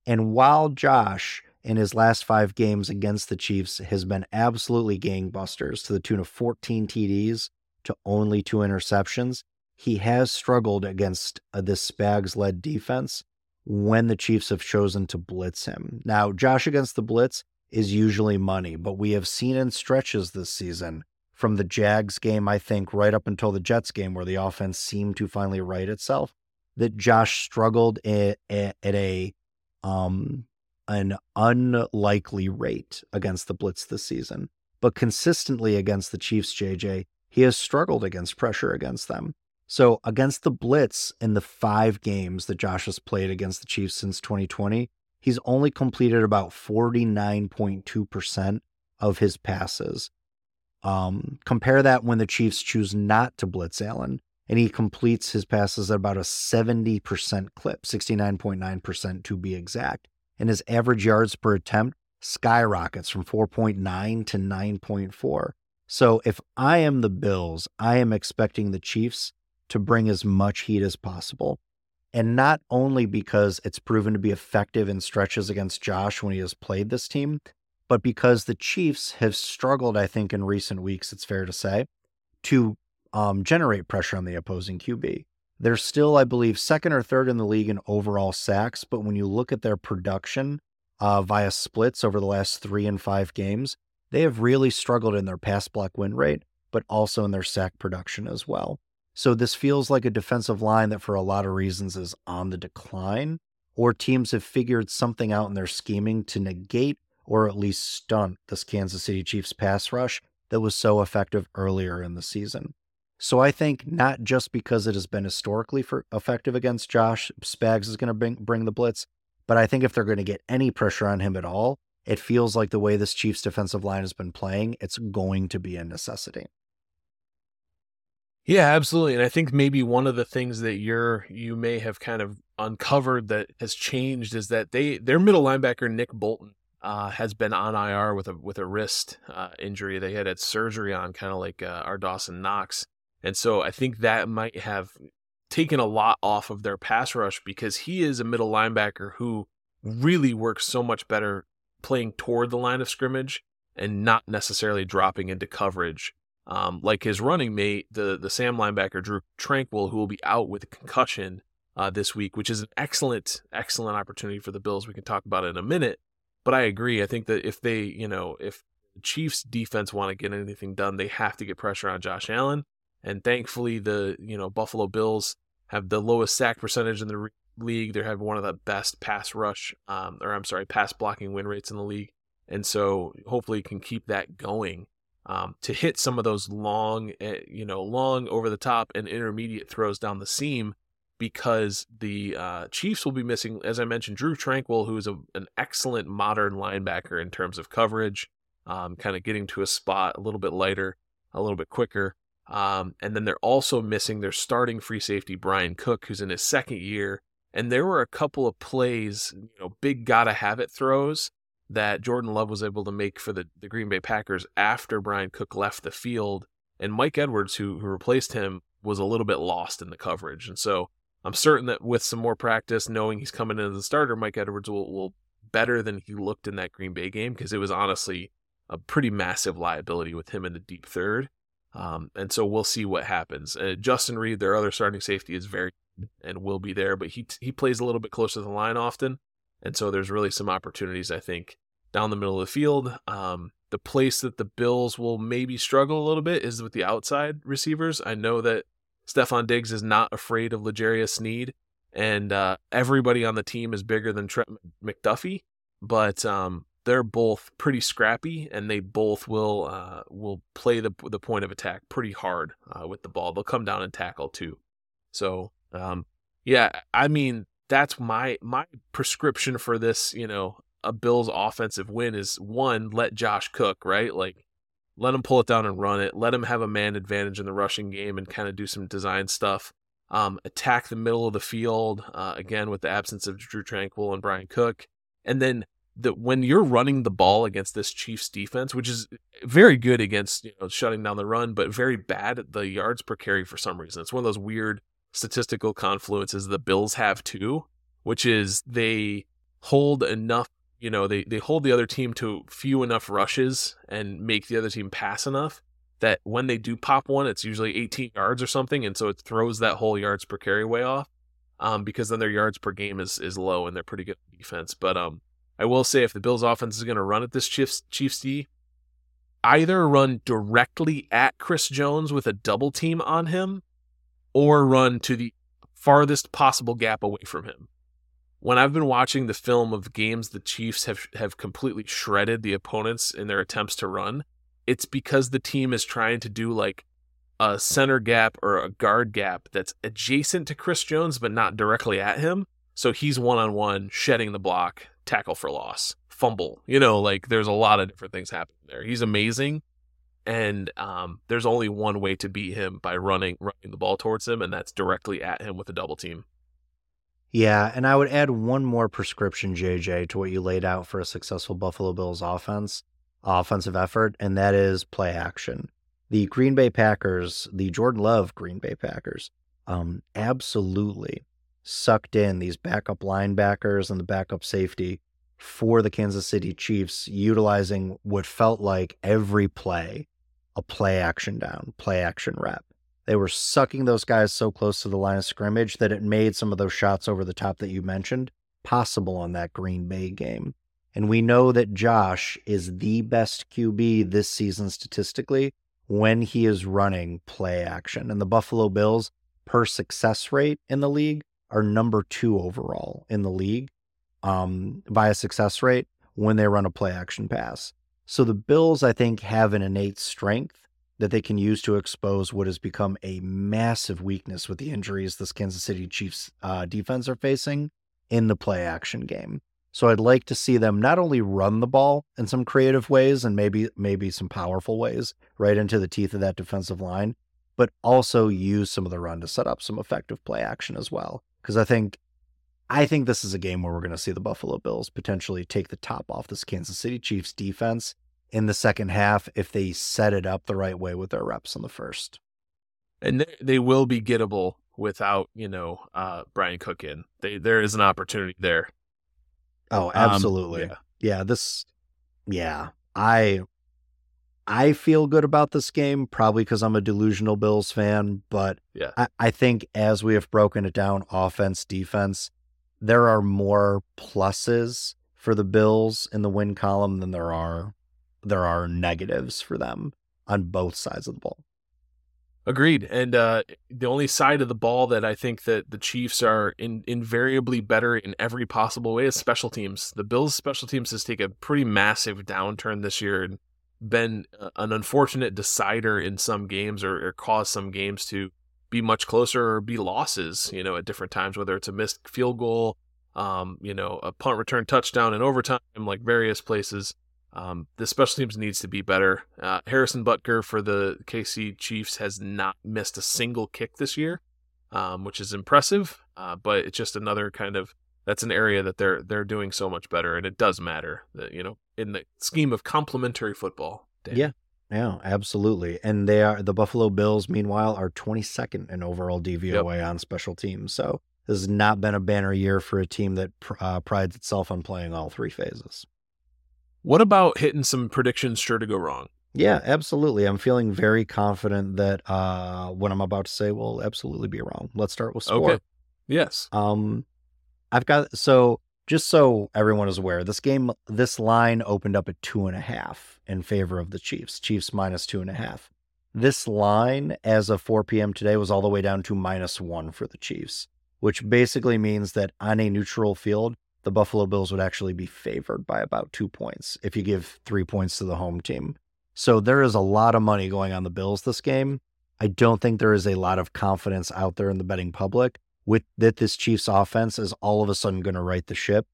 And while Josh in his last five games against the Chiefs has been absolutely gangbusters to the tune of 14 TDs to only two interceptions, he has struggled against uh, this Spags led defense when the Chiefs have chosen to blitz him. Now, Josh against the blitz is usually money, but we have seen in stretches this season from the Jags game, I think, right up until the Jets game, where the offense seemed to finally right itself, that Josh struggled at, at, at a um, an unlikely rate against the blitz this season, but consistently against the Chiefs, JJ, he has struggled against pressure against them. So against the blitz in the five games that Josh has played against the Chiefs since 2020, he's only completed about 49.2% of his passes. Um, compare that when the Chiefs choose not to blitz Allen, and he completes his passes at about a 70% clip, 69.9% to be exact. And his average yards per attempt skyrockets from 4.9 to 9.4. So if I am the Bills, I am expecting the Chiefs to bring as much heat as possible. And not only because it's proven to be effective in stretches against Josh when he has played this team, but because the Chiefs have struggled, I think, in recent weeks, it's fair to say, to um, generate pressure on the opposing QB. They're still, I believe, second or third in the league in overall sacks, but when you look at their production uh, via splits over the last three and five games, they have really struggled in their pass block win rate, but also in their sack production as well. So this feels like a defensive line that, for a lot of reasons, is on the decline, or teams have figured something out in their scheming to negate or at least stunt this Kansas City Chiefs pass rush that was so effective earlier in the season. So I think not just because it has been historically for effective against Josh, Spags is going to bring bring the blitz, but I think if they're going to get any pressure on him at all, it feels like the way this Chiefs defensive line has been playing, it's going to be a necessity. Yeah, absolutely. And I think maybe one of the things that you're you may have kind of uncovered that has changed is that they their middle linebacker Nick Bolton uh, has been on IR with a with a wrist uh, injury. They had had surgery on, kind of like uh, our Dawson Knox, and so I think that might have taken a lot off of their pass rush because he is a middle linebacker who really works so much better playing toward the line of scrimmage and not necessarily dropping into coverage. Um, like his running mate, the the Sam linebacker Drue Tranquill, who will be out with a concussion uh, this week, which is an excellent excellent opportunity for the Bills. We can talk about it in a minute. But I agree. I think that if they, you know, if Chiefs defense want to get anything done, they have to get pressure on Josh Allen. And thankfully, the, you know, Buffalo Bills have the lowest sack percentage in the re- league. They have one of the best pass rush, um, or I'm sorry, pass blocking win rates in the league. And so hopefully can keep that going um, to hit some of those long, eh, you know, long over the top and intermediate throws down the seam because the uh, Chiefs will be missing, as I mentioned, Drue Tranquill, who is a, an excellent modern linebacker in terms of coverage, um, kind of getting to a spot a little bit lighter, a little bit quicker. Um, and then they're also missing their starting free safety, Bryan Cook, who's in his second year. And there were a couple of plays, you know, big gotta have it throws that Jordan Love was able to make for the, the Green Bay Packers after Bryan Cook left the field. And Mike Edwards, who, who replaced him, was a little bit lost in the coverage. And so I'm certain that with some more practice, knowing he's coming in as a starter, Mike Edwards will, will better than he looked in that Green Bay game because it was honestly a pretty massive liability with him in the deep third. Um, and so we'll see what happens. Uh, Justin Reid, their other starting safety, is very and will be there, but he he plays a little bit closer to the line often, and so there's really some opportunities I think down the middle of the field. Um, the place that the Bills will maybe struggle a little bit is with the outside receivers. I know that Stefon Diggs is not afraid of L'Jarius Sneed, and uh, everybody on the team is bigger than Trent McDuffie, but um, they're both pretty scrappy, and they both will uh, will play the the point of attack pretty hard uh, with the ball. They'll come down and tackle too. So um, yeah, I mean that's my my prescription for this. You know, a Bills offensive win is one let Josh cook right like let him pull it down and run it. Let him have a man advantage in the rushing game and kind of do some design stuff. Um, attack the middle of the field uh, again with the absence of Drue Tranquill and Bryan Cook, and then the when you're running the ball against this Chiefs defense, which is very good against you know shutting down the run, but very bad at the yards per carry for some reason. It's one of those weird statistical confluences the Bills have too, which is they hold enough, you know, they, they hold the other team to few enough rushes and make the other team pass enough that when they do pop one, it's usually 18 yards or something. And so it throws that whole yards per carry way off um, because then their yards per game is, is low and they're pretty good defense. But um, I will say if the Bills offense is going to run at this Chiefs, Chiefs D, either run directly at Chris Jones with a double team on him or run to the farthest possible gap away from him. When I've been watching the film of games the Chiefs have have completely shredded the opponents in their attempts to run, it's because the team is trying to do like a center gap or a guard gap that's adjacent to Chris Jones but not directly at him. So he's one on one, shedding the block, tackle for loss, fumble. You know, like there's a lot of different things happening there. He's amazing, and um, there's only one way to beat him by running running the ball towards him, and that's directly at him with a double team. Yeah, and I would add one more prescription, JJ, to what you laid out for a successful Buffalo Bills offense, offensive effort, and that is play action. The Green Bay Packers, the Jordan Love Green Bay Packers, um, absolutely sucked in these backup linebackers and the backup safety for the Kansas City Chiefs, utilizing what felt like every play a play action down, play action rep. They were sucking those guys so close to the line of scrimmage that it made some of those shots over the top that you mentioned possible on that Green Bay game. And we know that Josh is the best QB this season statistically when he is running play action. And the Buffalo Bills, per success rate in the league, are number two overall in the league um, via success rate when they run a play action pass. So the Bills, I think, have an innate strength that they can use to expose what has become a massive weakness with the injuries this Kansas City Chiefs uh, defense are facing in the play action game. So I'd like to see them not only run the ball in some creative ways and maybe maybe some powerful ways right into the teeth of that defensive line, but also use some of the run to set up some effective play action as well. Because I think I think this is a game where we're going to see the Buffalo Bills potentially take the top off this Kansas City Chiefs defense in the second half if they set it up the right way with their reps in the first. And they will be gettable without, you know, uh, Bryan Cook in. They, there is an opportunity there. Oh, um, absolutely. Um, yeah. yeah, this yeah. I I feel good about this game, probably because I'm a delusional Bills fan, but yeah. I, I think as we have broken it down, offense, defense, there are more pluses for the Bills in the win column than there are there are negatives for them on both sides of the ball. Agreed. And uh, the only side of the ball that I think that the Chiefs are in, invariably better in every possible way is special teams. The Bills' special teams has taken a pretty massive downturn this year and been uh, an unfortunate decider in some games or, or caused some games to be much closer or be losses, you know, at different times, whether it's a missed field goal, um, you know, a punt return touchdown in overtime, like various places. Um, the special teams needs to be better. Uh, Harrison Butker for the KC Chiefs has not missed a single kick this year, um, which is impressive. Uh, but it's just another kind of that's an area that they're they're doing so much better, and it does matter that you know in the scheme of complementary football. Dan. Yeah, yeah, absolutely. And they are the Buffalo Bills, meanwhile, are 22nd in overall DVOA yep. on special teams. So this has not been a banner year for a team that uh, prides itself on playing all three phases. What about hitting some predictions sure to go wrong? Yeah, absolutely. I'm feeling very confident that uh, what I'm about to say will absolutely be wrong. Let's start with score. Okay. Yes. Um, I've got so just so everyone is aware, this game, this line opened up at two and a half in favor of the Chiefs. Chiefs minus two and a half. This line, as of 4 p.m. today, was all the way down to minus one for the Chiefs, which basically means that on a neutral field, the Buffalo Bills would actually be favored by about two points if you give three points to the home team. So there is a lot of money going on the Bills this game. I don't think there is a lot of confidence out there in the betting public with that this Chiefs offense is all of a sudden going to right the ship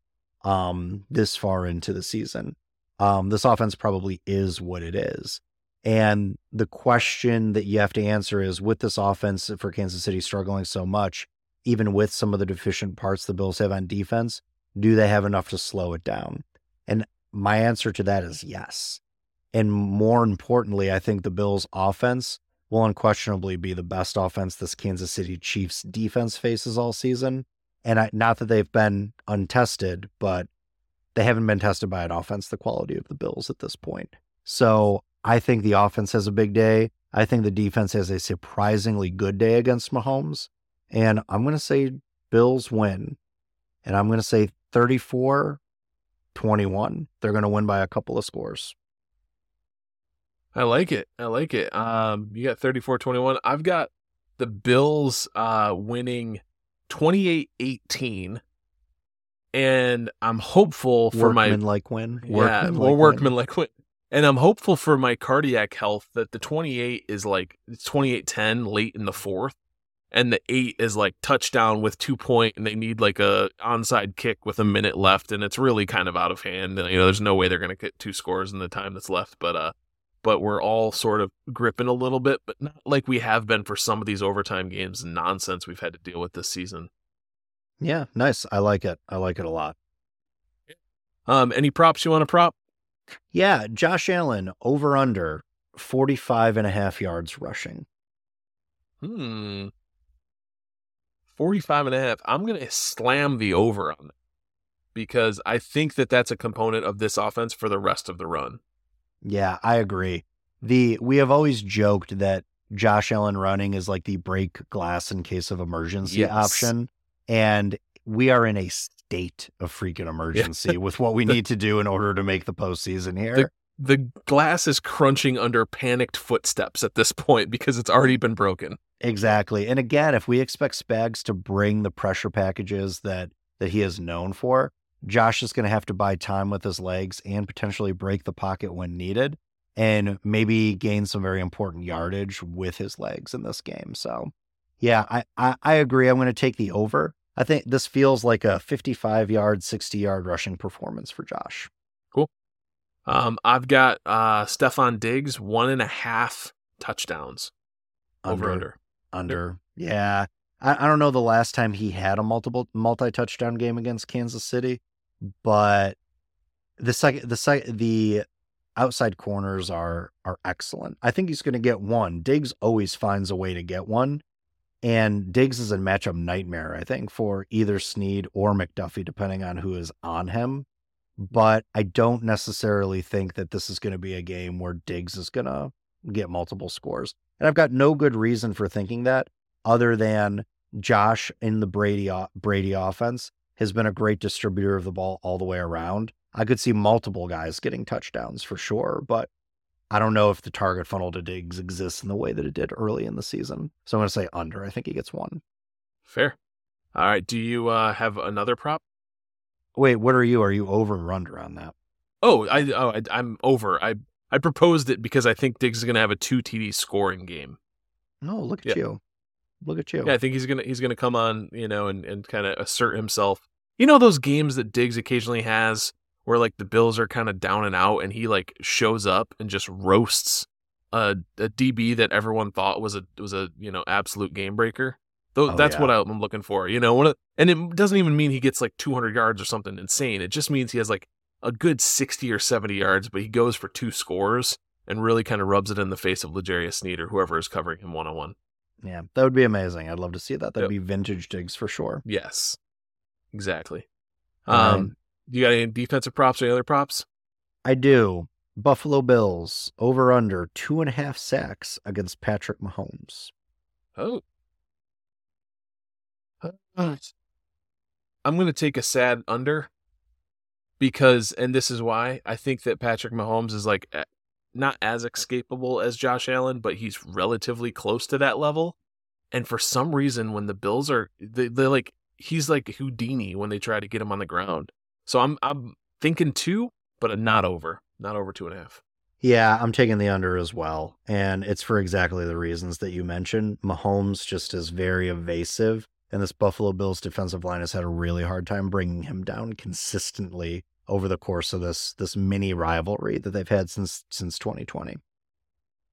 um, this far into the season. Um, this offense probably is what it is. And the question that you have to answer is with this offense for Kansas City struggling so much, even with some of the deficient parts the Bills have on defense, do they have enough to slow it down? And my answer to that is yes. And more importantly, I think the Bills' offense will unquestionably be the best offense this Kansas City Chiefs defense faces all season. And I, not that they've been untested, but they haven't been tested by an offense the quality of the Bills at this point. So I think the offense has a big day. I think the defense has a surprisingly good day against Mahomes. And I'm going to say Bills win. And I'm going to say 34 21. They're going to win by a couple of scores. I like it. I like it. Um, you got 34 21. I've got the Bills uh, winning 28 18. And I'm hopeful for workman my like win. yeah, more workman like win. And I'm hopeful for my cardiac health that the 28 is like it's 28 10 late in the fourth. And the eight is like touchdown with two point, and they need like a onside kick with a minute left, and it's really kind of out of hand. You know, there's no way they're going to get two scores in the time that's left. But uh, but we're all sort of gripping a little bit, but not like we have been for some of these overtime games and nonsense we've had to deal with this season. Yeah, nice. I like it. I like it a lot. Um, any props you want to prop? Yeah, Josh Allen over under 45 and a half yards rushing. Hmm. 45 and a half. I'm going to slam the over on that because I think that that's a component of this offense for the rest of the run. Yeah, I agree. The we have always joked that Josh Allen running is like the break glass in case of emergency Yes. option, and we are in a state of freaking emergency with what we need to do in order to make the postseason here. The glass is crunching under panicked footsteps at this point because it's already been broken. Exactly. And again, if we expect Spags to bring the pressure packages that that he is known for, Josh is going to have to buy time with his legs and potentially break the pocket when needed and maybe gain some very important yardage with his legs in this game. So, yeah, I I, I agree. I'm going to take the over. I think this feels like a 55 yard, 60 yard rushing performance for Josh. Cool. Um, I've got uh, Stefon Diggs one and a half touchdowns over under. under. Yeah. I, I don't know the last time he had a multiple multi touchdown game against Kansas City, but the second the sec, the outside corners are are excellent. I think he's going to get one. Diggs always finds a way to get one, and Diggs is a matchup nightmare. I think for either Sneed or McDuffie, depending on who is on him. But I don't necessarily think that this is going to be a game where Diggs is going to get multiple scores. And I've got no good reason for thinking that other than Josh in the Brady Brady offense has been a great distributor of the ball all the way around. I could see multiple guys getting touchdowns for sure, but I don't know if the target funnel to Diggs exists in the way that it did early in the season. So I'm going to say under. I think he gets one. Fair. All right. Do you uh, have another prop? Wait, what are you? Are you over or under on that? Oh, I oh I, I'm over. I I proposed it because I think Diggs is going to have a two TD scoring game. No, look at Yeah. you. Look at you. Yeah, I think he's gonna he's gonna come on, you know, and and kind of assert himself. You know those games that Diggs occasionally has where like the Bills are kind of down and out, and he like shows up and just roasts a, a DB that everyone thought was a was a you know absolute game breaker. Though Oh, that's yeah. what I'm looking for. You know, one of, and it doesn't even mean he gets like 200 yards or something insane. It just means he has like a good 60 or 70 yards, but he goes for two scores and really kind of rubs it in the face of L'Jarius Sneed or whoever is covering him one on one. Yeah, that would be amazing. I'd love to see that. That'd Yep. be vintage Diggs for sure. Yes, exactly. Um, right. you got any defensive props or any other props? I do. Buffalo Bills over under two and a half sacks against Patrick Mahomes. Oh, I'm going to take a sad under because, and this is why I think that Patrick Mahomes is like not as escapable as Josh Allen, but he's relatively close to that level. And for some reason, when the Bills are, they, they're like, he's like Houdini when they try to get him on the ground. So I'm, I'm thinking two, but not over, not over two and a half. Yeah, I'm taking the under as well. And it's for exactly the reasons that you mentioned. Mahomes just is very evasive. And this Buffalo Bills defensive line has had a really hard time bringing him down consistently over the course of this this mini rivalry that they've had since since 2020.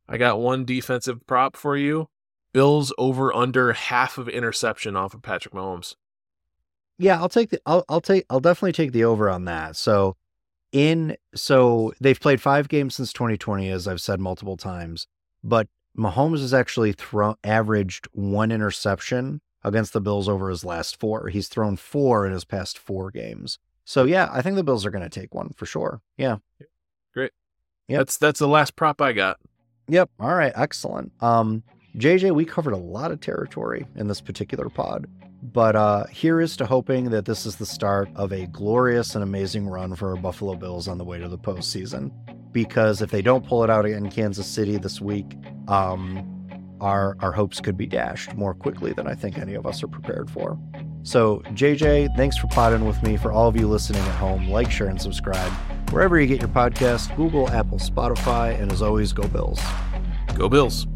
I got one defensive prop for you. Bills over under half of interception off of Patrick Mahomes. Yeah, I'll take the I'll I'll take I'll definitely take the over on that. So in so they've played 5 games since 2020 as I've said multiple times, but Mahomes has actually thrown averaged one interception against the Bills over his last four. He's thrown four in his past four games. So yeah, I think the Bills are going to take one for sure. Yeah. Great. Yep. That's that's the last prop I got. Yep. All right. Excellent. Um, JJ, we covered a lot of territory in this particular pod, but uh, here is to hoping that this is the start of a glorious and amazing run for our Buffalo Bills on the way to the postseason. Because if they don't pull it out in Kansas City this week, um, our our hopes could be dashed more quickly than I think any of us are prepared for. So, JJ, thanks for potting with me. For all of you listening at home, like, share, and subscribe wherever you get your podcast Google, Apple, Spotify, and as always, go Bills. Go Bills.